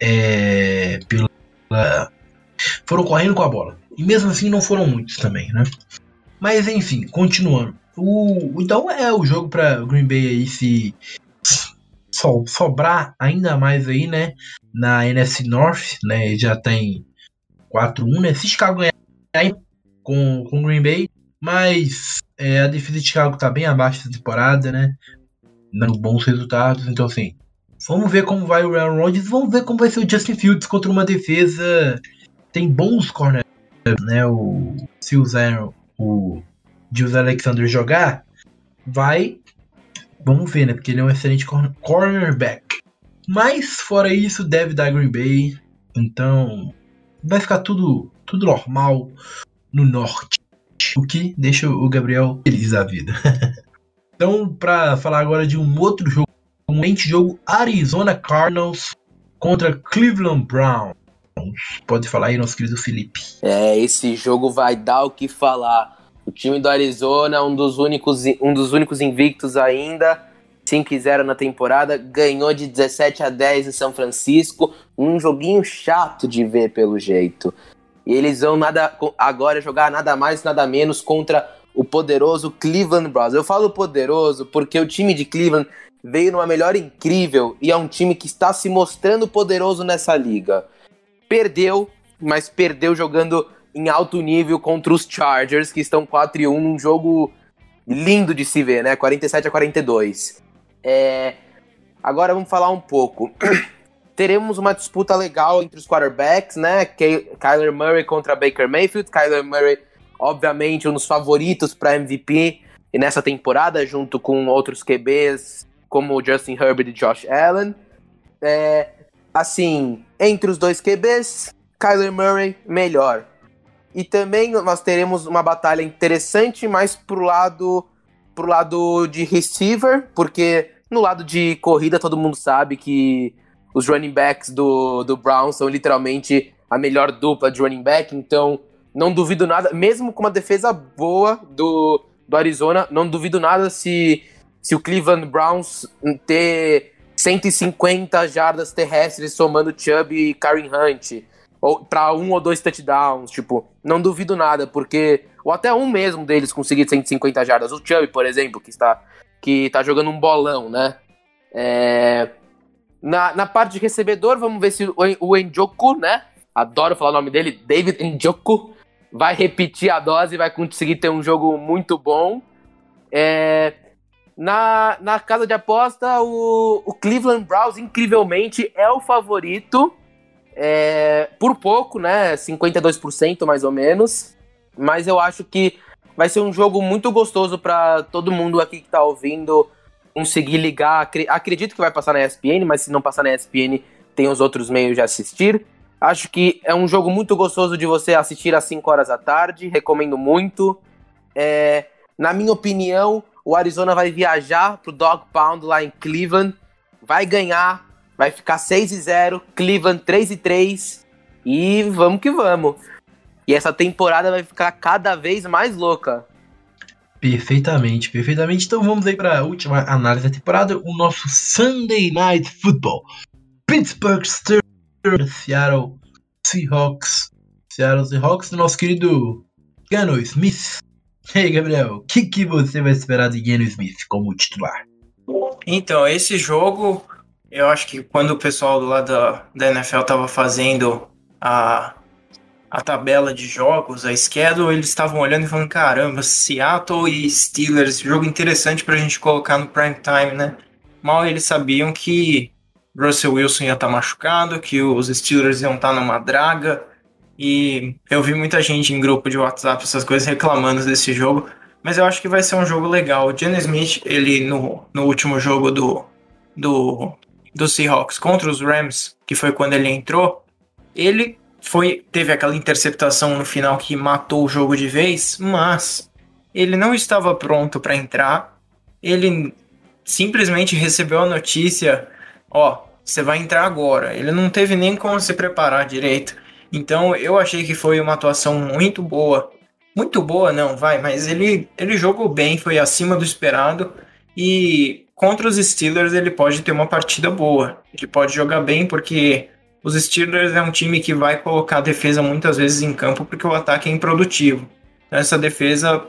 A: é, pela, foram correndo com a bola. E mesmo assim não foram muitos também, né? Mas enfim, continuando. O, então é o jogo para Green Bay aí se so, sobrar ainda mais aí, né? Na NFC North, né? Já tem 4-1, né? Se Chicago ganhar com, com Green Bay, mas é, a defesa de Chicago tá bem abaixo da temporada, né? Dando bons resultados, então assim. Vamos ver como vai o Aaron Rodgers, vamos ver como vai ser o Justin Fields contra uma defesa tem bons corners, né? O se usar o Jose Alexander jogar, vai. Vamos ver, né? Porque ele é um excelente cornerback. Mas fora isso, deve dar Green Bay. Então vai ficar tudo, tudo normal no norte. O que deixa o Gabriel feliz da vida. então, para falar agora de um outro jogo, um jogo Arizona Cardinals contra Cleveland Browns. Pode falar aí, nosso querido Felipe.
C: É, esse jogo vai dar o que falar. O time do Arizona, um dos únicos, um dos únicos invictos ainda, 5-0 na temporada, ganhou de 17 a 10 em São Francisco, um joguinho chato de ver pelo jeito. E eles vão nada agora jogar nada mais, nada menos contra o poderoso Cleveland Browns. Eu falo poderoso porque o time de Cleveland veio numa melhor incrível e é um time que está se mostrando poderoso nessa liga. Perdeu, mas perdeu jogando em alto nível contra os Chargers, que estão 4 e 1 num jogo lindo de se ver, né? 47 a 42. É... Agora vamos falar um pouco. Teremos uma disputa legal entre os quarterbacks, né? Kyler Murray contra Baker Mayfield. Kyler Murray, obviamente, um dos favoritos para MVP nessa temporada, junto com outros QBs como Justin Herbert e Josh Allen. É, assim, entre os dois QBs, Kyler Murray melhor. E também nós teremos uma batalha interessante, mais pro lado pro lado de receiver, porque no lado de corrida todo mundo sabe que os running backs do, do Brown são literalmente a melhor dupla de running back, então não duvido nada, mesmo com uma defesa boa do, do Arizona, não duvido nada se, se o Cleveland Browns ter 150 jardas terrestres somando Chubb e Karen Hunt para um ou dois touchdowns, tipo, não duvido nada, porque ou até um mesmo deles conseguir 150 jardas, o Chubb, por exemplo, que está que tá jogando um bolão, né? É... Na, na parte de recebedor, vamos ver se o, o Njoku, né? Adoro falar o nome dele, David Njoku, vai repetir a dose e vai conseguir ter um jogo muito bom. É... Na, na casa de aposta, o, o Cleveland Browns, incrivelmente, é o favorito é, por pouco, né? 52% mais ou menos. Mas eu acho que vai ser um jogo muito gostoso para todo mundo aqui que tá ouvindo conseguir ligar. Acredito que vai passar na ESPN, mas se não passar na ESPN, tem os outros meios de assistir. Acho que é um jogo muito gostoso de você assistir às 5 horas da tarde. Recomendo muito. É, na minha opinião, o Arizona vai viajar pro Dog Pound lá em Cleveland. Vai ganhar vai ficar 6 e 0, Cleveland 3 e 3 e vamos que vamos. E essa temporada vai ficar cada vez mais louca.
A: Perfeitamente, perfeitamente. Então vamos aí para a última análise da temporada, o nosso Sunday Night Football. Pittsburgh Steelers, Seattle Seahawks, Seattle Seahawks, nosso querido Gano Smith. E aí, Gabriel, o que, que você vai esperar de Gano Smith como titular?
D: Então, esse jogo eu acho que quando o pessoal lado da, da NFL estava fazendo a, a tabela de jogos, a schedule, eles estavam olhando e falando: caramba, Seattle e Steelers, jogo interessante para a gente colocar no prime time, né? Mal eles sabiam que Russell Wilson ia estar tá machucado, que os Steelers iam estar tá numa draga. E eu vi muita gente em grupo de WhatsApp, essas coisas, reclamando desse jogo. Mas eu acho que vai ser um jogo legal. O Jenny Smith, ele no, no último jogo do, do do Seahawks contra os Rams, que foi quando ele entrou, ele foi teve aquela interceptação no final que matou o jogo de vez, mas ele não estava pronto para entrar. Ele simplesmente recebeu a notícia, ó, você vai entrar agora. Ele não teve nem como se preparar direito. Então eu achei que foi uma atuação muito boa. Muito boa não, vai, mas ele, ele jogou bem, foi acima do esperado. E contra os Steelers ele pode ter uma partida boa. Ele pode jogar bem porque os Steelers é um time que vai colocar a defesa muitas vezes em campo porque o ataque é improdutivo. Então, essa defesa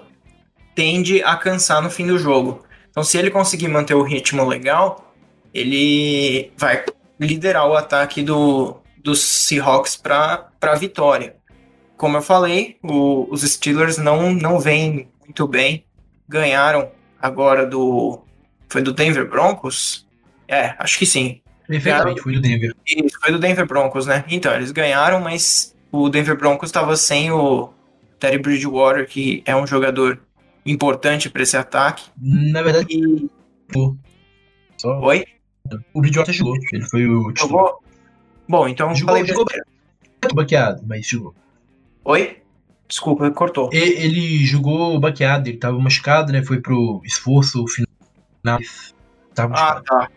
D: tende a cansar no fim do jogo. Então, se ele conseguir manter o ritmo legal, ele vai liderar o ataque do, dos Seahawks para a vitória. Como eu falei, o, os Steelers não, não vêm muito bem. Ganharam agora do. Foi do Denver Broncos? É, acho que sim.
A: Perfeitamente, foi do Denver.
D: Isso, foi do Denver Broncos, né? Então, eles ganharam, mas o Denver Broncos estava sem o Terry Bridgewater, que é um jogador importante para esse ataque.
A: Na verdade, e...
D: Só... Oi?
A: O Bridgewater jogou, ele foi o
D: jogou. Bom, então
A: jogou, falei jogou baqueado, mas jogou.
D: Oi? Desculpa, cortou.
A: Ele jogou baqueado, ele tava machucado, né? Foi pro esforço final.
D: Tava ah, tá.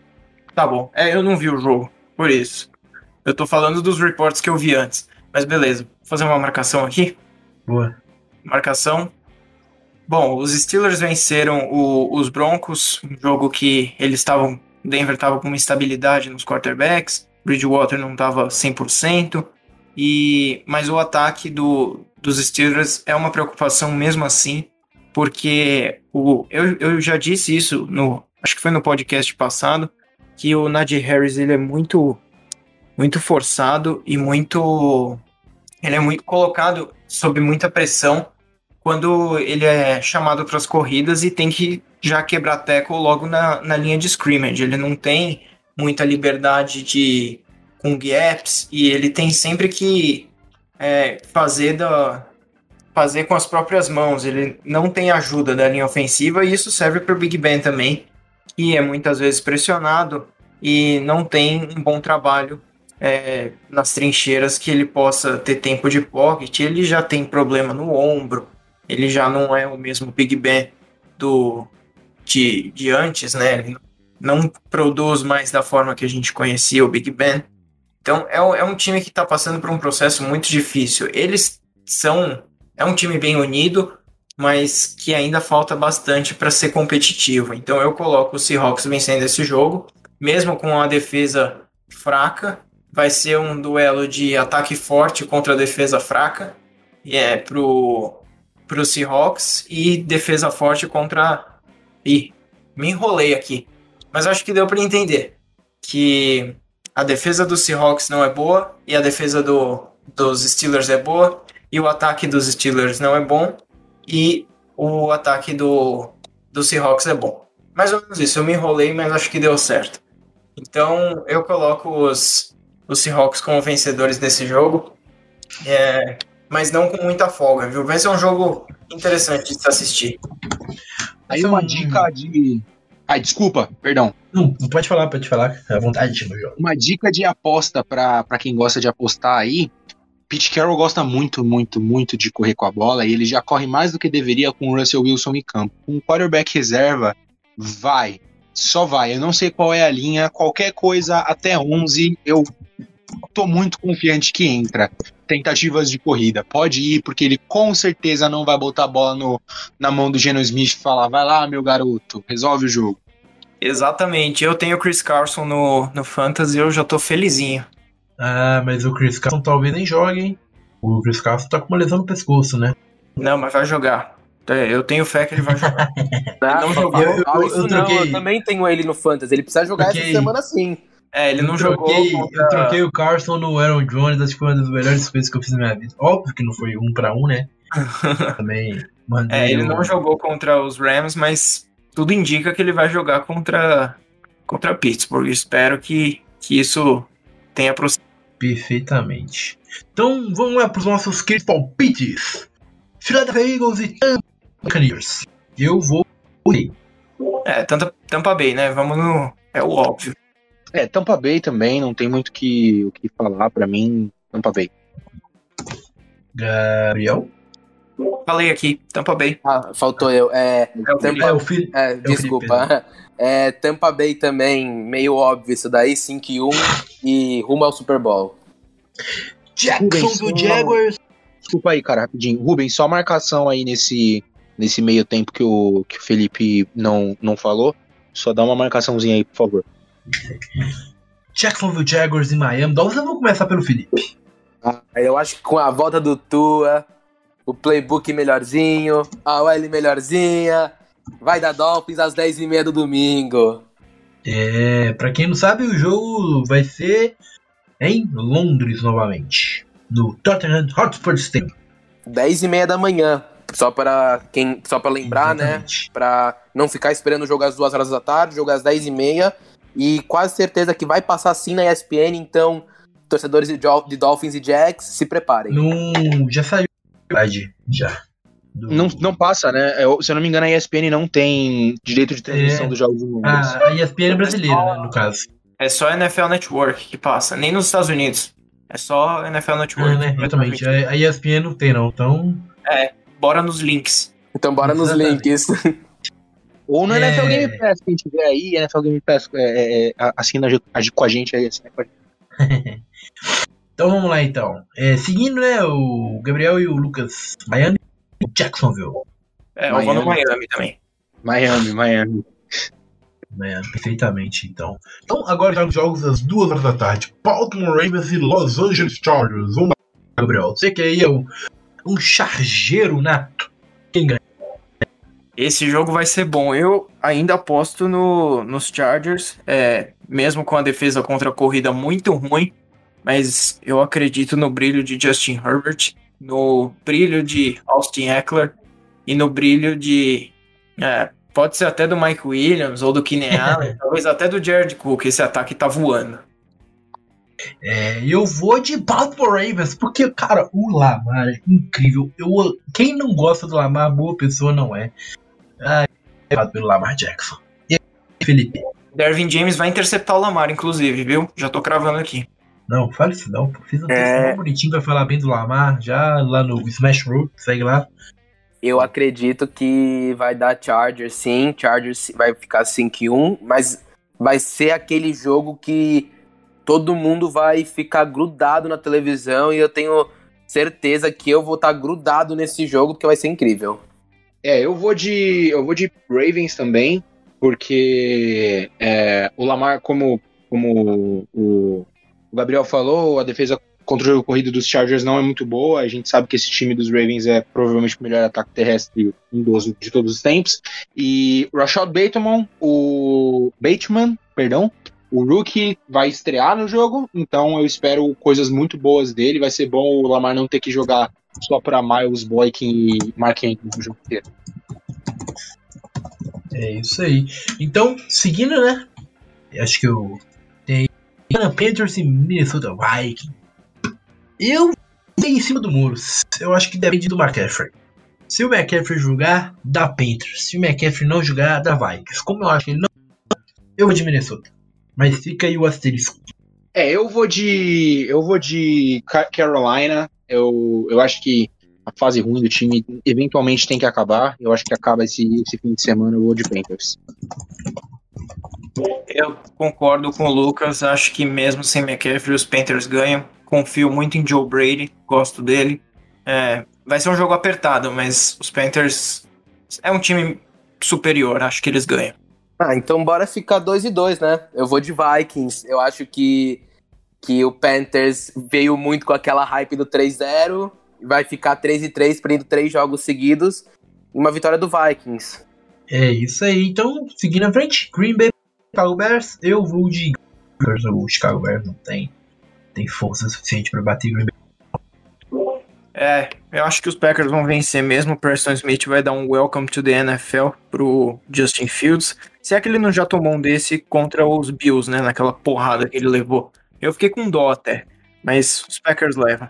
D: Tá bom. É, eu não vi o jogo, por isso. Eu tô falando dos reports que eu vi antes. Mas beleza, vou fazer uma marcação aqui.
A: Boa.
D: Marcação. Bom, os Steelers venceram o, os Broncos, um jogo que eles estavam. Denver estava com uma instabilidade nos quarterbacks, Bridgewater não estava 100%, e, mas o ataque do, dos Steelers é uma preocupação mesmo assim, porque o, eu, eu já disse isso, no, acho que foi no podcast passado, que o Najee Harris ele é muito, muito forçado e muito. Ele é muito colocado sob muita pressão quando ele é chamado para as corridas e tem que já quebrar tackle logo na, na linha de scrimmage. Ele não tem muita liberdade de com gaps e ele tem sempre que é, fazer da fazer com as próprias mãos. Ele não tem ajuda da linha ofensiva e isso serve para o Big Ben também, que é muitas vezes pressionado e não tem um bom trabalho é, nas trincheiras que ele possa ter tempo de pocket. Ele já tem problema no ombro, ele já não é o mesmo Big Ben do de, de antes, né? Ele não produz mais da forma que a gente conhecia o Big Ben. Então é, é um time que está passando por um processo muito difícil. Eles são é um time bem unido, mas que ainda falta bastante para ser competitivo. Então eu coloco o Seahawks vencendo esse jogo, mesmo com a defesa fraca. Vai ser um duelo de ataque forte contra defesa fraca. E é pro para os Seahawks e defesa forte contra. Ih, me enrolei aqui. Mas acho que deu para entender que a defesa dos Seahawks não é boa e a defesa do, dos Steelers é boa e o ataque dos Steelers não é bom e o ataque do, do Seahawks é bom. Mais ou menos isso, eu me enrolei, mas acho que deu certo. Então eu coloco os, os Seahawks como vencedores desse jogo. É, mas não com muita folga, viu? Vai ser um jogo interessante de se assistir.
B: Aí uma dica de. Ai, desculpa, perdão.
A: Não, pode falar, pode falar. À vontade, jogo.
B: Uma dica de aposta para quem gosta de apostar aí. Pete Carroll gosta muito, muito, muito de correr com a bola e ele já corre mais do que deveria com o Russell Wilson em campo. Um quarterback reserva, vai. Só vai. Eu não sei qual é a linha. Qualquer coisa até 11, eu tô muito confiante que entra. Tentativas de corrida. Pode ir, porque ele com certeza não vai botar a bola no, na mão do Geno Smith e falar: vai lá, meu garoto, resolve o jogo.
D: Exatamente. Eu tenho o Chris Carson no, no Fantasy eu já tô felizinho.
A: Ah, mas o Chris Carson talvez nem jogue, hein? O Chris Carson tá com uma lesão no pescoço, né?
D: Não, mas vai jogar. É, eu tenho fé que ele vai jogar.
C: não, não jogou. Eu, eu, eu, não, eu, também tenho ele no Fantasy. Ele precisa jogar essa semana sim.
D: É, ele não
A: troquei,
D: jogou.
A: Contra... Eu troquei o Carson no Aaron Jones, acho que foi uma das melhores coisas que eu fiz na minha vida. Óbvio que não foi um para um, né? Também.
D: É, ele não jogou contra os Rams, mas tudo indica que ele vai jogar contra contra Pittsburgh. Espero que, que isso tenha prosseguido.
A: Perfeitamente. Então vamos lá para os nossos queridos palpites. Philadelphia Eagles e Tampa Buccaneers. Eu vou.
D: É, Tampa, Tampa Bay, né? Vamos no. É o óbvio.
B: É, Tampa Bay também, não tem muito que, o que falar para mim. Tampa Bay.
A: Gabriel?
D: Falei aqui, Tampa Bay.
C: Ah, faltou eu. É,
D: É o
C: Tampa-
A: É, o filho.
C: é, desculpa. É, Tampa Bay também, meio óbvio isso daí, 5 e 1 e rumo ao Super Bowl.
A: Jacksonville Jaguars.
B: Desculpa aí, cara, rapidinho. Rubens, só marcação aí nesse, nesse meio tempo que o, que o Felipe não, não falou. Só dá uma marcaçãozinha aí, por favor.
A: Jacksonville Jaguars em Miami. Dolphins, eu vou começar pelo Felipe.
C: Aí Eu acho que com a volta do Tua, o playbook melhorzinho, a OL melhorzinha, vai dar Dolphins às 10h30 do domingo.
A: É, pra quem não sabe, o jogo vai ser em Londres novamente. No Tottenham Hotspur Stadium.
C: 10h30 da manhã. Só para quem. Só para lembrar, né?
A: Exatamente.
C: Pra não ficar esperando o jogo às 2 horas da tarde, jogo às 10h30. E quase certeza que vai passar sim na ESPN, então, torcedores de, Dol- de Dolphins e Jacks, se preparem.
A: No, já saiu a já. Do-
B: Não, não passa, né? Eu- se eu não me engano, a ESPN não tem direito de transmissão
A: É.
B: dos jogos em Londres.
A: a, a ESPN é brasileira, né, no caso.
D: É só NFL Network que passa, nem nos Estados Unidos. É só NFL Network.
A: Ah, né, exatamente. A, a ESPN não tem, não. Então.
D: Bora nos links.
C: Então bora nos
A: Exatamente.
C: links.
B: Ou no
A: É.
B: NFL Game Pass, quem tiver aí, NFL Game Pass é, é, é, assina a- com a gente aí. Assina com a gente.
A: Então vamos lá então. É, seguindo, né, o Gabriel e o Lucas Miami e Jacksonville.
D: É, eu vou no
B: Miami.
D: Miami também.
B: Miami, Miami.
A: Miami, perfeitamente, então. Então agora já os jogos às duas horas da tarde. Baltimore Ravens e Los Angeles Chargers. Vamos lá, Gabriel. Você que aí é um, um chargeiro nato. Quem ganha?
D: Esse jogo vai ser bom. Eu ainda aposto no, nos Chargers, é, mesmo com a defesa contra a corrida muito ruim, mas eu acredito no brilho de Justin Herbert, no brilho de Austin Eckler e no brilho de. é, pode ser até do Mike Williams ou do Keenan Allen, talvez até do Jared Cook. Esse ataque tá voando.
A: É, eu vou de Baltimore Ravens, porque, cara, o Lamar é incrível. Eu, quem não gosta do Lamar, boa pessoa não é. Ai, é pelo Lamar Jackson. E aí, Felipe?
D: Dervin James vai interceptar o Lamar, inclusive, viu? Já tô cravando aqui.
A: Não, fale isso não. pô. Fiz um texto
C: É.
A: bonitinho pra falar bem do Lamar, já lá no Smash Road, segue lá.
C: Eu acredito que vai dar Chargers sim, Chargers vai ficar 5 e 1, mas vai ser aquele jogo que todo mundo vai ficar grudado na televisão e eu tenho certeza que eu vou estar grudado nesse jogo porque vai ser incrível.
B: É, eu vou de. Eu vou de Ravens também, porque é, o Lamar, como, como o, o Gabriel falou, a defesa contra o jogo corrido dos Chargers não é muito boa. A gente sabe que esse time dos Ravens é provavelmente o melhor ataque terrestre idoso de todos os tempos. E Rashad Bateman, o Bateman, perdão, o rookie vai estrear no jogo, então eu espero coisas muito boas dele. Vai ser bom o Lamar não ter que jogar só para Miles Boykin e Mark Andrews no jogo inteiro.
A: É isso aí. Então, seguindo, né? Acho que eu tenho Panthers e Minnesota Vikings. Eu tenho em cima do muro. Eu acho que depende do McCaffrey. Se o McCaffrey jogar, dá Panthers. Se o McCaffrey não jogar, dá Vikings. Como eu acho que ele não. Eu vou de Minnesota. Mas fica aí o asterisco.
B: É, eu vou de. Eu vou de Ca- Carolina. Eu, eu acho que a fase ruim do time eventualmente tem que acabar. Eu acho que acaba esse, esse fim de semana. Vou de Panthers.
D: Eu concordo com o Lucas, acho que mesmo sem McCaffrey os Panthers ganham. Confio muito em Joe Brady, gosto dele. É, vai ser um jogo apertado, mas os Panthers é um time superior, acho que eles ganham.
C: Ah, então bora ficar 2 e 2, né? Eu vou de Vikings. Eu acho que, que o Panthers veio muito com aquela hype do 3-0. Vai ficar 3 e 3, perdendo três jogos seguidos. E uma vitória do Vikings.
A: É isso aí. Então, seguindo à frente, Green Bay, Chicago Bears. Eu vou de. O Chicago Bears não tem, tem força suficiente para bater Green Bay.
D: É, eu acho que os Packers vão vencer mesmo. O Preston Smith vai dar um welcome to the NFL pro Justin Fields. Se é que ele não já tomou um desse contra os Bills, né? Naquela porrada que ele levou. Eu fiquei com dó até, mas os Packers levam.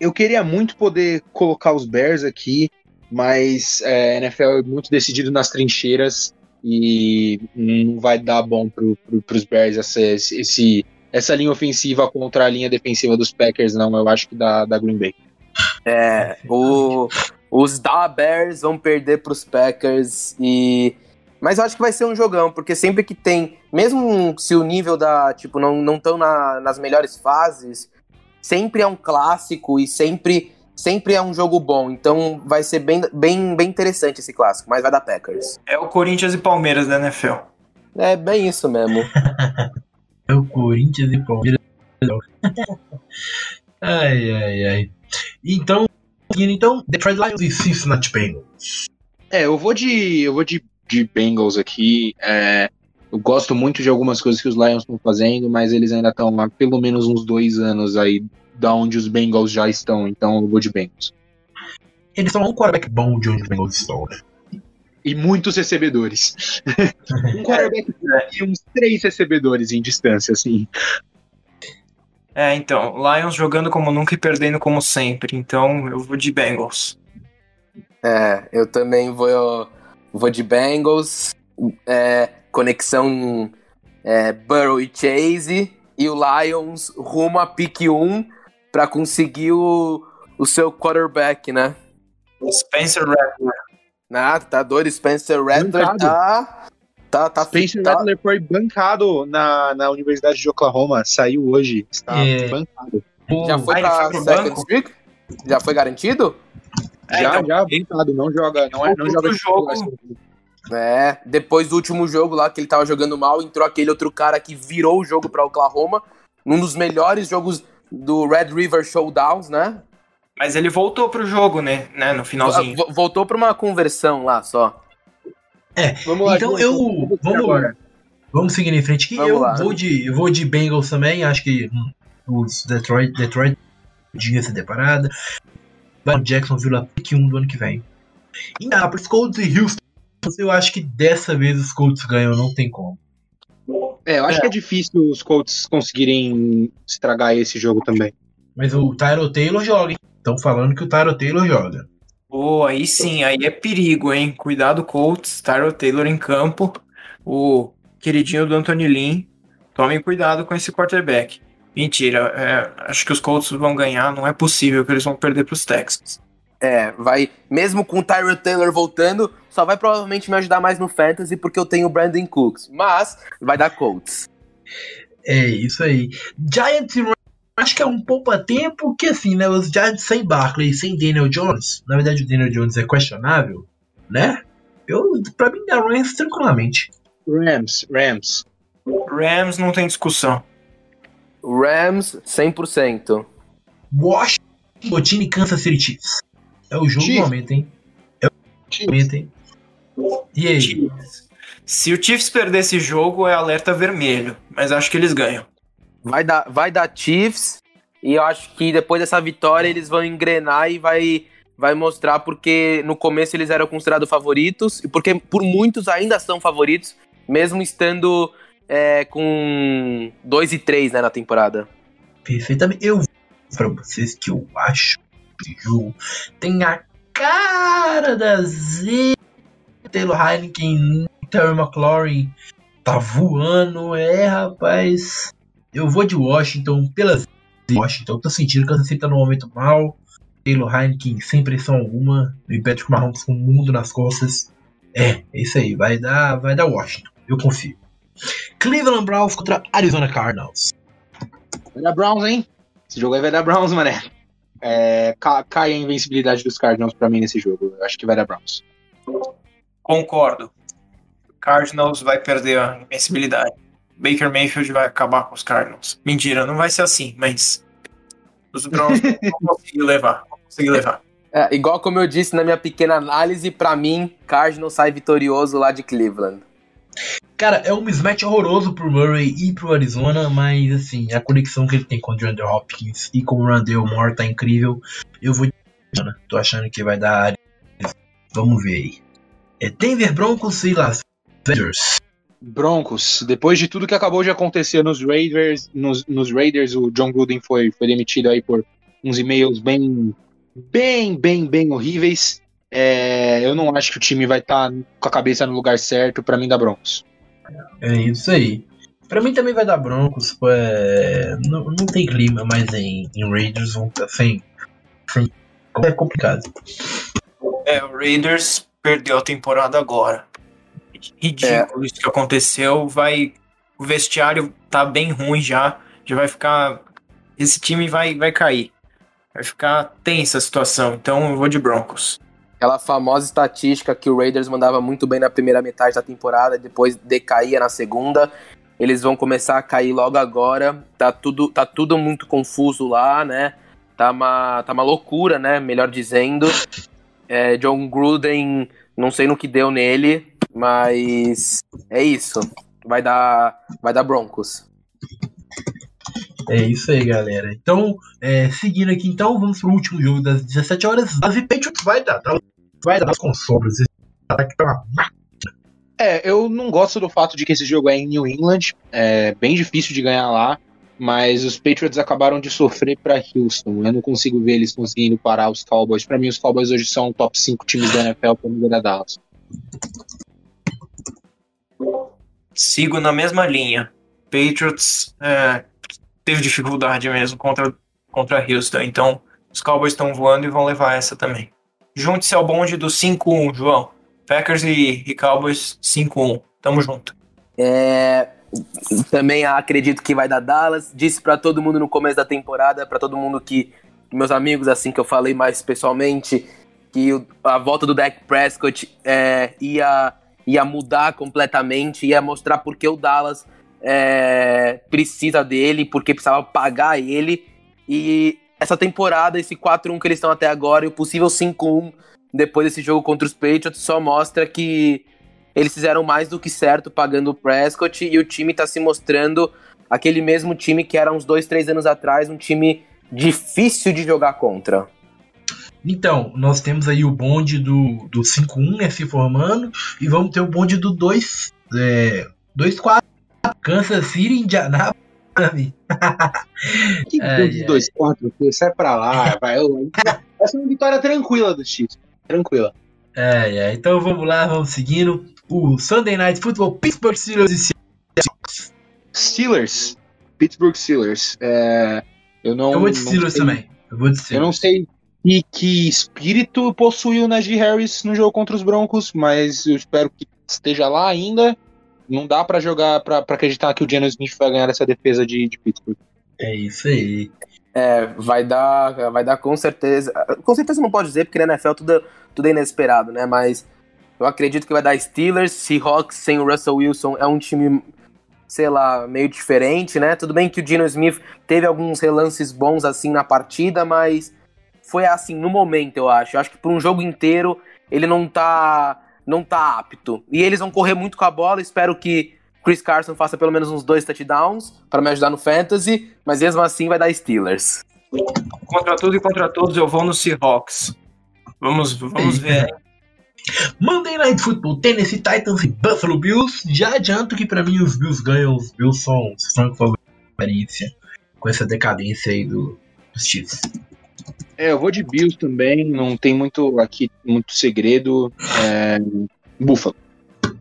B: Eu queria muito poder colocar os Bears aqui, mas é, a NFL é muito decidido nas trincheiras e não vai dar bom pro, pro, pros Bears essa, esse, essa linha ofensiva contra a linha defensiva dos Packers, não. Eu acho que dá, dá Green Bay.
C: É, o, Os Da Bears vão perder pros Packers e. Mas eu acho que vai ser um jogão, porque sempre que tem, mesmo se o nível da, tipo, não não estão na, nas melhores fases, sempre é um clássico e sempre sempre é um jogo bom. Então vai ser bem, bem, bem interessante esse clássico, mas vai dar Packers.
D: É o Corinthians e Palmeiras da NFL.
C: É bem isso mesmo.
A: É o Corinthians e Palmeiras. ai, ai, ai. Então, então, Detroit Lions e Cincinnati Bengals.
B: É, eu vou de. Eu vou de, de Bengals aqui. É, eu gosto muito de algumas coisas que os Lions estão fazendo, mas eles ainda estão há pelo menos uns dois anos aí da onde os Bengals já estão, então eu vou de Bengals.
A: Eles são um quarterback bom de onde os Bengals estão, né?
B: E muitos recebedores. um quarterback e uns três recebedores em distância, assim.
D: É, então, Lions jogando como nunca e perdendo como sempre. Então eu vou de Bengals.
C: É, eu também vou, vou de Bengals. É, conexão é, Burrow e Chase. E o Lions rumo a pique 1 para conseguir o, o seu quarterback, né?
D: Spencer Rattler.
C: Ah, tá doido. Spencer Rattler
B: Bancado.
C: tá. Tá, tá
B: Spencer
C: tá-
B: Rattler foi bancado na, na Universidade de Oklahoma, saiu hoje, está
A: É.
B: bancado.
C: Já foi
D: Ah,
C: pra
D: pro
C: second streak? Já foi garantido?
D: É,
B: já,
D: então,
B: já não joga, não, é, não joga
D: jogo.
C: É, depois do último jogo lá que ele tava jogando mal, entrou aquele outro cara que virou o jogo pra Oklahoma, num dos melhores jogos do Red River Showdowns, né?
D: Mas ele voltou pro jogo, né? né no finalzinho.
C: Vo- Voltou pra uma conversão lá só.
B: Vamos
A: Então eu. Vamos,
B: agora.
A: vamos seguir em frente aqui.
C: Vamos
A: eu
C: lá.
A: vou de, eu vou de Bengals também. Acho que hum, os Detroit, Detroit podia essa temporada. Vai no Jacksonville a pick 1 do ano que vem. Indianapolis Colts e Houston. Eu acho que dessa vez os Colts ganham, não tem como.
B: É, eu acho que é difícil os Colts conseguirem estragar esse jogo também.
A: Mas o Tyro Taylor joga, hein? Estão falando que o Tyro Taylor joga.
D: Pô, aí sim, aí é perigo, hein? Cuidado, Colts, Tyro Taylor em campo, o queridinho do Anthony Lynn. Tomem cuidado com esse quarterback. Mentira, é, acho que os Colts vão ganhar, não é possível que eles vão perder pros Texans.
C: É, vai, mesmo com o Tyrell Taylor voltando, só vai provavelmente me ajudar mais no Fantasy porque eu tenho o Brandon Cooks. Mas vai dar Colts.
A: É isso aí. Giants e Rams, acho que é um poupa-tempo que assim, né? Os Giants sem Barkley e sem Daniel Jones. Na verdade, o Daniel Jones é questionável, né? Eu, pra mim, dá Rams tranquilamente.
B: Rams, Rams.
D: Rams não tem discussão.
C: Rams, 100%.
A: Washington time Kansas City Chiefs. É o jogo do
B: Chiefs.
A: momento, hein? É o momento, hein? E aí?
D: Chiefs. Se o Chiefs perder esse jogo, é alerta vermelho, mas acho que eles ganham.
C: Vai dar, vai dar Chiefs. E eu acho que depois dessa vitória eles vão engrenar e vai, vai mostrar porque no começo eles eram considerados favoritos. E porque por muitos ainda são favoritos, mesmo estando é, com 2 e 3 né, na temporada.
A: Perfeitamente. Eu vou pra vocês que eu acho que o jogo tem a cara da Z. Taylor Heineken, Terry McLaurin tá voando. É, rapaz. Eu vou de Washington pela Z. Washington. Tô sentindo que City tá num momento mal. Taylor Heineken sem pressão alguma. E Patrick Mahomes com o mundo nas costas. É, é isso aí. Vai dar, vai dar Washington. Eu confio. Cleveland Browns contra Arizona Cardinals.
B: Vai dar Browns, hein? Esse jogo aí vai dar Browns, mané. É, ca- cai a invencibilidade dos Cardinals pra mim nesse jogo. Eu acho que vai dar Browns.
D: Concordo. Cardinals vai perder a invencibilidade. Baker Mayfield vai acabar com os Cardinals. Mentira, não vai ser assim, mas os Browns vão conseguir levar. Vão conseguir levar.
C: É, igual como eu disse na minha pequena análise, pra mim, Cardinals sai vitorioso lá de Cleveland.
A: Cara, é um mismatch horroroso pro Murray e pro Arizona, mas assim, a conexão que ele tem com o DeAndre Hopkins e com o Randall Moore tá incrível. Eu vou. Tô achando que vai dar. Vamos ver aí. É Denver Broncos e Las Vegas.
B: Broncos, depois de tudo que acabou de acontecer nos Raiders, nos, nos Raiders, o John Gruden foi, foi demitido aí por uns e-mails bem, bem, bem, bem horríveis. É, eu não acho que o time vai estar com a cabeça no lugar certo. Pra mim, dá Broncos.
A: É isso aí. Pra mim também vai dar Broncos. É... Não, não tem clima mais em, em Raiders. Vão tá sem, sem. É complicado.
D: É, o Raiders perdeu a temporada agora. Ridículo é. isso que aconteceu. Vai. O vestiário tá bem ruim já. Já vai ficar. Esse time vai, vai cair. Vai ficar tensa a situação. Então eu vou de Broncos.
C: Aquela famosa estatística que o Raiders mandava muito bem na primeira metade da temporada, depois decaía na segunda. Eles vão começar a cair logo agora. Tá tudo, tá tudo muito confuso lá, né? Tá uma, tá uma loucura, né? Melhor dizendo. É, John Gruden, não sei no que deu nele, mas é isso. Vai dar, vai dar Broncos.
A: É isso aí, galera. Então, é, seguindo aqui, então, vamos pro último jogo das 17 horas. As Patriots vai dar, vai dar com sobras. Esse ataque tá uma
B: é, eu não gosto do fato de que esse jogo é em New England. É bem difícil de ganhar lá. Mas os Patriots acabaram de sofrer para Houston. Eu não consigo ver eles conseguindo parar os Cowboys. Para mim, os Cowboys hoje são top 5 times da NFL para mim da Dallas.
D: Sigo na mesma linha. Patriots é, teve dificuldade mesmo contra, contra Houston. Então, os Cowboys estão voando e vão levar essa também. Junte-se ao bonde do 5-1, João. Packers e, e Cowboys 5-1. Tamo junto.
C: É, também acredito que vai dar Dallas. Disse para todo mundo no começo da temporada, para todo mundo que meus amigos assim que eu falei mais pessoalmente, que a volta do Dak Prescott é, ia ia mudar completamente, ia mostrar porque o Dallas é, precisa dele, porque precisava pagar ele. E essa temporada, esse 4-1 que eles estão até agora, e o possível 5-1 depois desse jogo contra os Patriots, só mostra que eles fizeram mais do que certo pagando o Prescott e o time está se mostrando aquele mesmo time que era uns dois, três anos atrás, um time difícil de jogar contra.
A: Então, nós temos aí o bonde do, do 5-1 né, se formando e vamos ter o bonde do 2-4. É, Kansas City, Indianapolis.
B: que bonde 2-4? Sai pra lá, vai. Essa é uma vitória tranquila do Chiefs. Tranquila.
A: É, é, então vamos lá, vamos seguindo. O Sunday Night Football, Pittsburgh Steelers e Seahawks.
B: Steelers. Pittsburgh Steelers. É, eu não.
A: Eu vou de Steelers também. Eu vou de Steelers.
B: Eu não sei e que espírito possuiu o Najee Harris no jogo contra os Broncos, mas eu espero que esteja lá ainda. Não dá para jogar, para acreditar que o Geno Smith vai ganhar essa defesa de, de Pittsburgh.
A: É isso aí.
C: É, vai dar, vai dar com certeza. Com certeza não pode dizer, porque na NFL tudo, tudo é inesperado, né? Mas eu acredito que vai dar Steelers, Seahawks sem o Russell Wilson é um time, sei lá, meio diferente, né? Tudo bem que o Geno Smith teve alguns relances bons assim na partida, mas foi assim no momento, eu acho. Eu acho que por um jogo inteiro ele não tá não tá apto. E eles vão correr muito com a bola, espero que Chris Carson faça pelo menos uns dois touchdowns para me ajudar no fantasy, mas mesmo assim vai dar Steelers.
D: Contra tudo e contra todos eu vou no Seahawks. Vamos, vamos ver.
A: Monday Night Football, Tennessee Titans e Buffalo Bills. Já adianto que para mim os Bills ganham, os Bills são franco favorência com essa decadência aí do, dos Chiefs.
B: É, eu vou de Bills também, não tem muito aqui, muito segredo. É, Buffalo.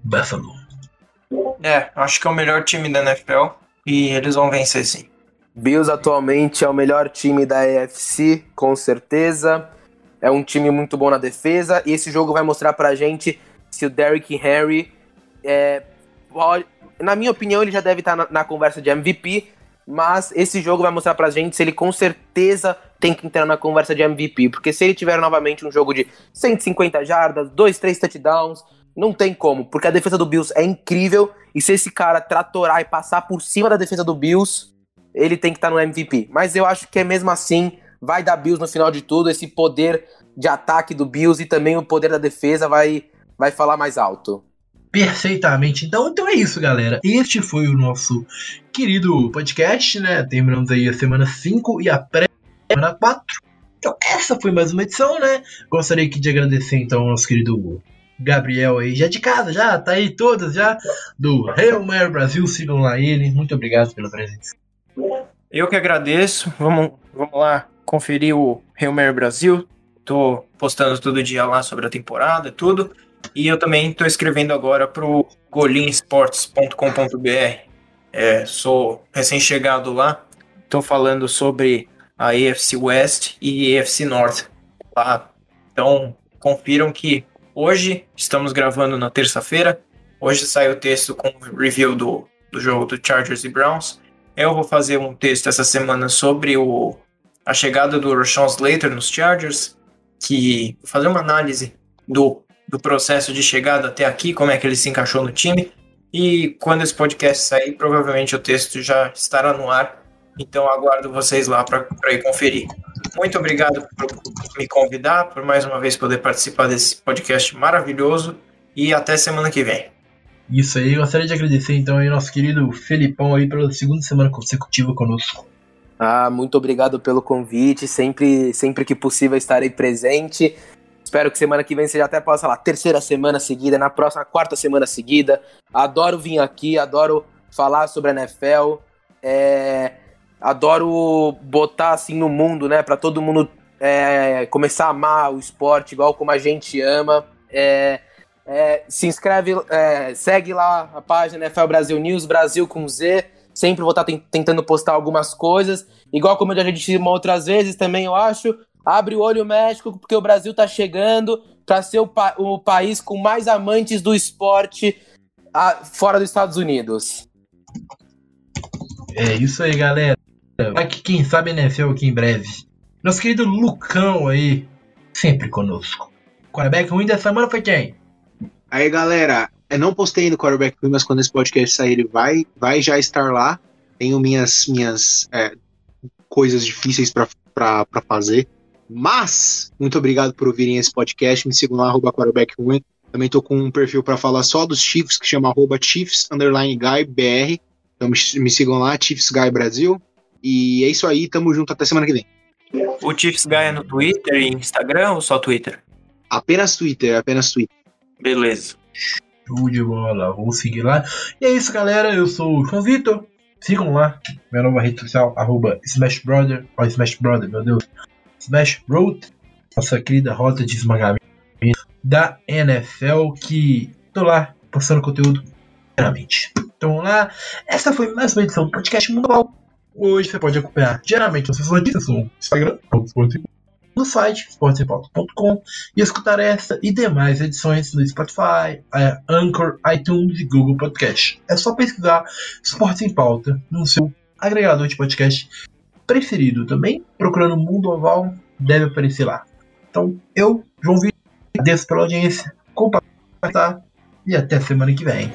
A: Buffalo.
D: É, acho que é o melhor time da NFL e eles vão vencer sim.
C: Bills atualmente é o melhor time da AFC, com certeza. É um time muito bom na defesa e esse jogo vai mostrar pra gente se o Derrick Henry é, pode, na minha opinião, ele já deve estar na, na conversa de MVP, mas esse jogo vai mostrar pra gente se ele com certeza tem que entrar na conversa de MVP, porque se ele tiver novamente um jogo de 150 jardas, 2, 3 touchdowns, não tem como, porque a defesa do Bills é incrível, e se esse cara tratorar e passar por cima da defesa do Bills, ele tem que estar no MVP. Mas eu acho que é mesmo assim, vai dar Bills no final de tudo, esse poder de ataque do Bills e também o poder da defesa vai, vai falar mais alto.
A: Perfeitamente. Então, então é isso, galera. Este foi o nosso querido podcast, né? Terminamos aí a semana 5 e a pré-semana 4. Então, essa foi mais uma edição, né? Gostaria aqui de agradecer, então, ao nosso querido Gabriel aí, já de casa, já, tá aí todas já, do Real Mare Brasil, sigam lá ele. Muito obrigado pela presença.
D: Eu que agradeço. Vamos, vamos lá conferir o Real Mare Brasil. Tô postando todo dia lá sobre a temporada e tudo. E eu também estou escrevendo agora para o golinsports.com.br. É, sou recém-chegado lá. Estou falando sobre a AFC West e AFC North. Lá. Então, confiram que hoje estamos gravando na terça-feira. Hoje sai o texto com review do, do jogo do Chargers e Browns. Eu vou fazer um texto essa semana sobre o, a chegada do Rashawn Slater nos Chargers, que vou fazer uma análise do, do processo de chegada até aqui, como é que ele se encaixou no time. E quando esse podcast sair, provavelmente o texto já estará no ar. Então aguardo vocês lá para ir conferir. Muito obrigado por me convidar, por mais uma vez poder participar desse podcast maravilhoso e até semana que vem.
A: Isso aí, gostaria de agradecer então aí nosso querido Felipão aí pela segunda semana consecutiva conosco.
C: Ah, muito obrigado pelo convite, sempre, sempre que possível estarei presente. Espero que semana que vem seja até sei lá, terceira semana seguida, na próxima quarta semana seguida. Adoro vir aqui, adoro falar sobre a NFL. É, adoro botar assim no mundo, né, para todo mundo é, começar a amar o esporte igual como a gente ama. É, é, se inscreve, é, segue lá a página NFL Brasil News, Brasil com Z. Sempre vou estar tá tentando postar algumas coisas. Igual como eu já disse outras vezes também, eu acho. Abre o olho México, porque o Brasil tá chegando para ser o, pa o, país com mais amantes do esporte a, fora dos Estados Unidos.
A: É isso aí, galera. Aqui quem sabe NFL aqui em breve. Nosso querido Lucão aí, sempre conosco. Quarterback ruim da semana foi quem?
B: Aí, galera, eu não postei ainda o quarterback ruim, mas quando esse podcast sair, ele vai, vai já estar lá. Tenho minhas, minhas é, coisas difíceis para fazer. Mas, muito obrigado por ouvirem esse podcast. Me sigam lá, arroba quarterback1. Também tô com um perfil para falar só dos Chiefs, que chama arroba Chiefs underline Guy BR. Então me, me sigam lá, Chiefs Guy Brasil. E é isso aí, tamo junto até semana que vem.
D: O Chiefs Guy é no Twitter e Instagram ou só Twitter?
B: Apenas Twitter, apenas Twitter.
D: Beleza.
A: Show de bola, vou seguir lá. E é isso, galera. Eu sou o João Vitor. Sigam lá, minha nova rede social, arroba Smash Brother, ó, Smash Brother, meu Deus, Smash Road, nossa querida rota de esmagamento da NFL, que tô lá postando conteúdo diariamente. Então vamos lá, essa foi mais uma edição do podcast Mundial. Hoje você pode acompanhar diariamente as notícias no Instagram, no site sportspauta.com e escutar essa e demais edições no Spotify, Anchor, iTunes e Google Podcast. É só pesquisar Esportes em Pauta no seu agregador de podcast preferido também, procurando Mundo Oval, deve aparecer lá. Então, eu, João Vitor, agradeço pela audiência, compartilhar e até semana que vem.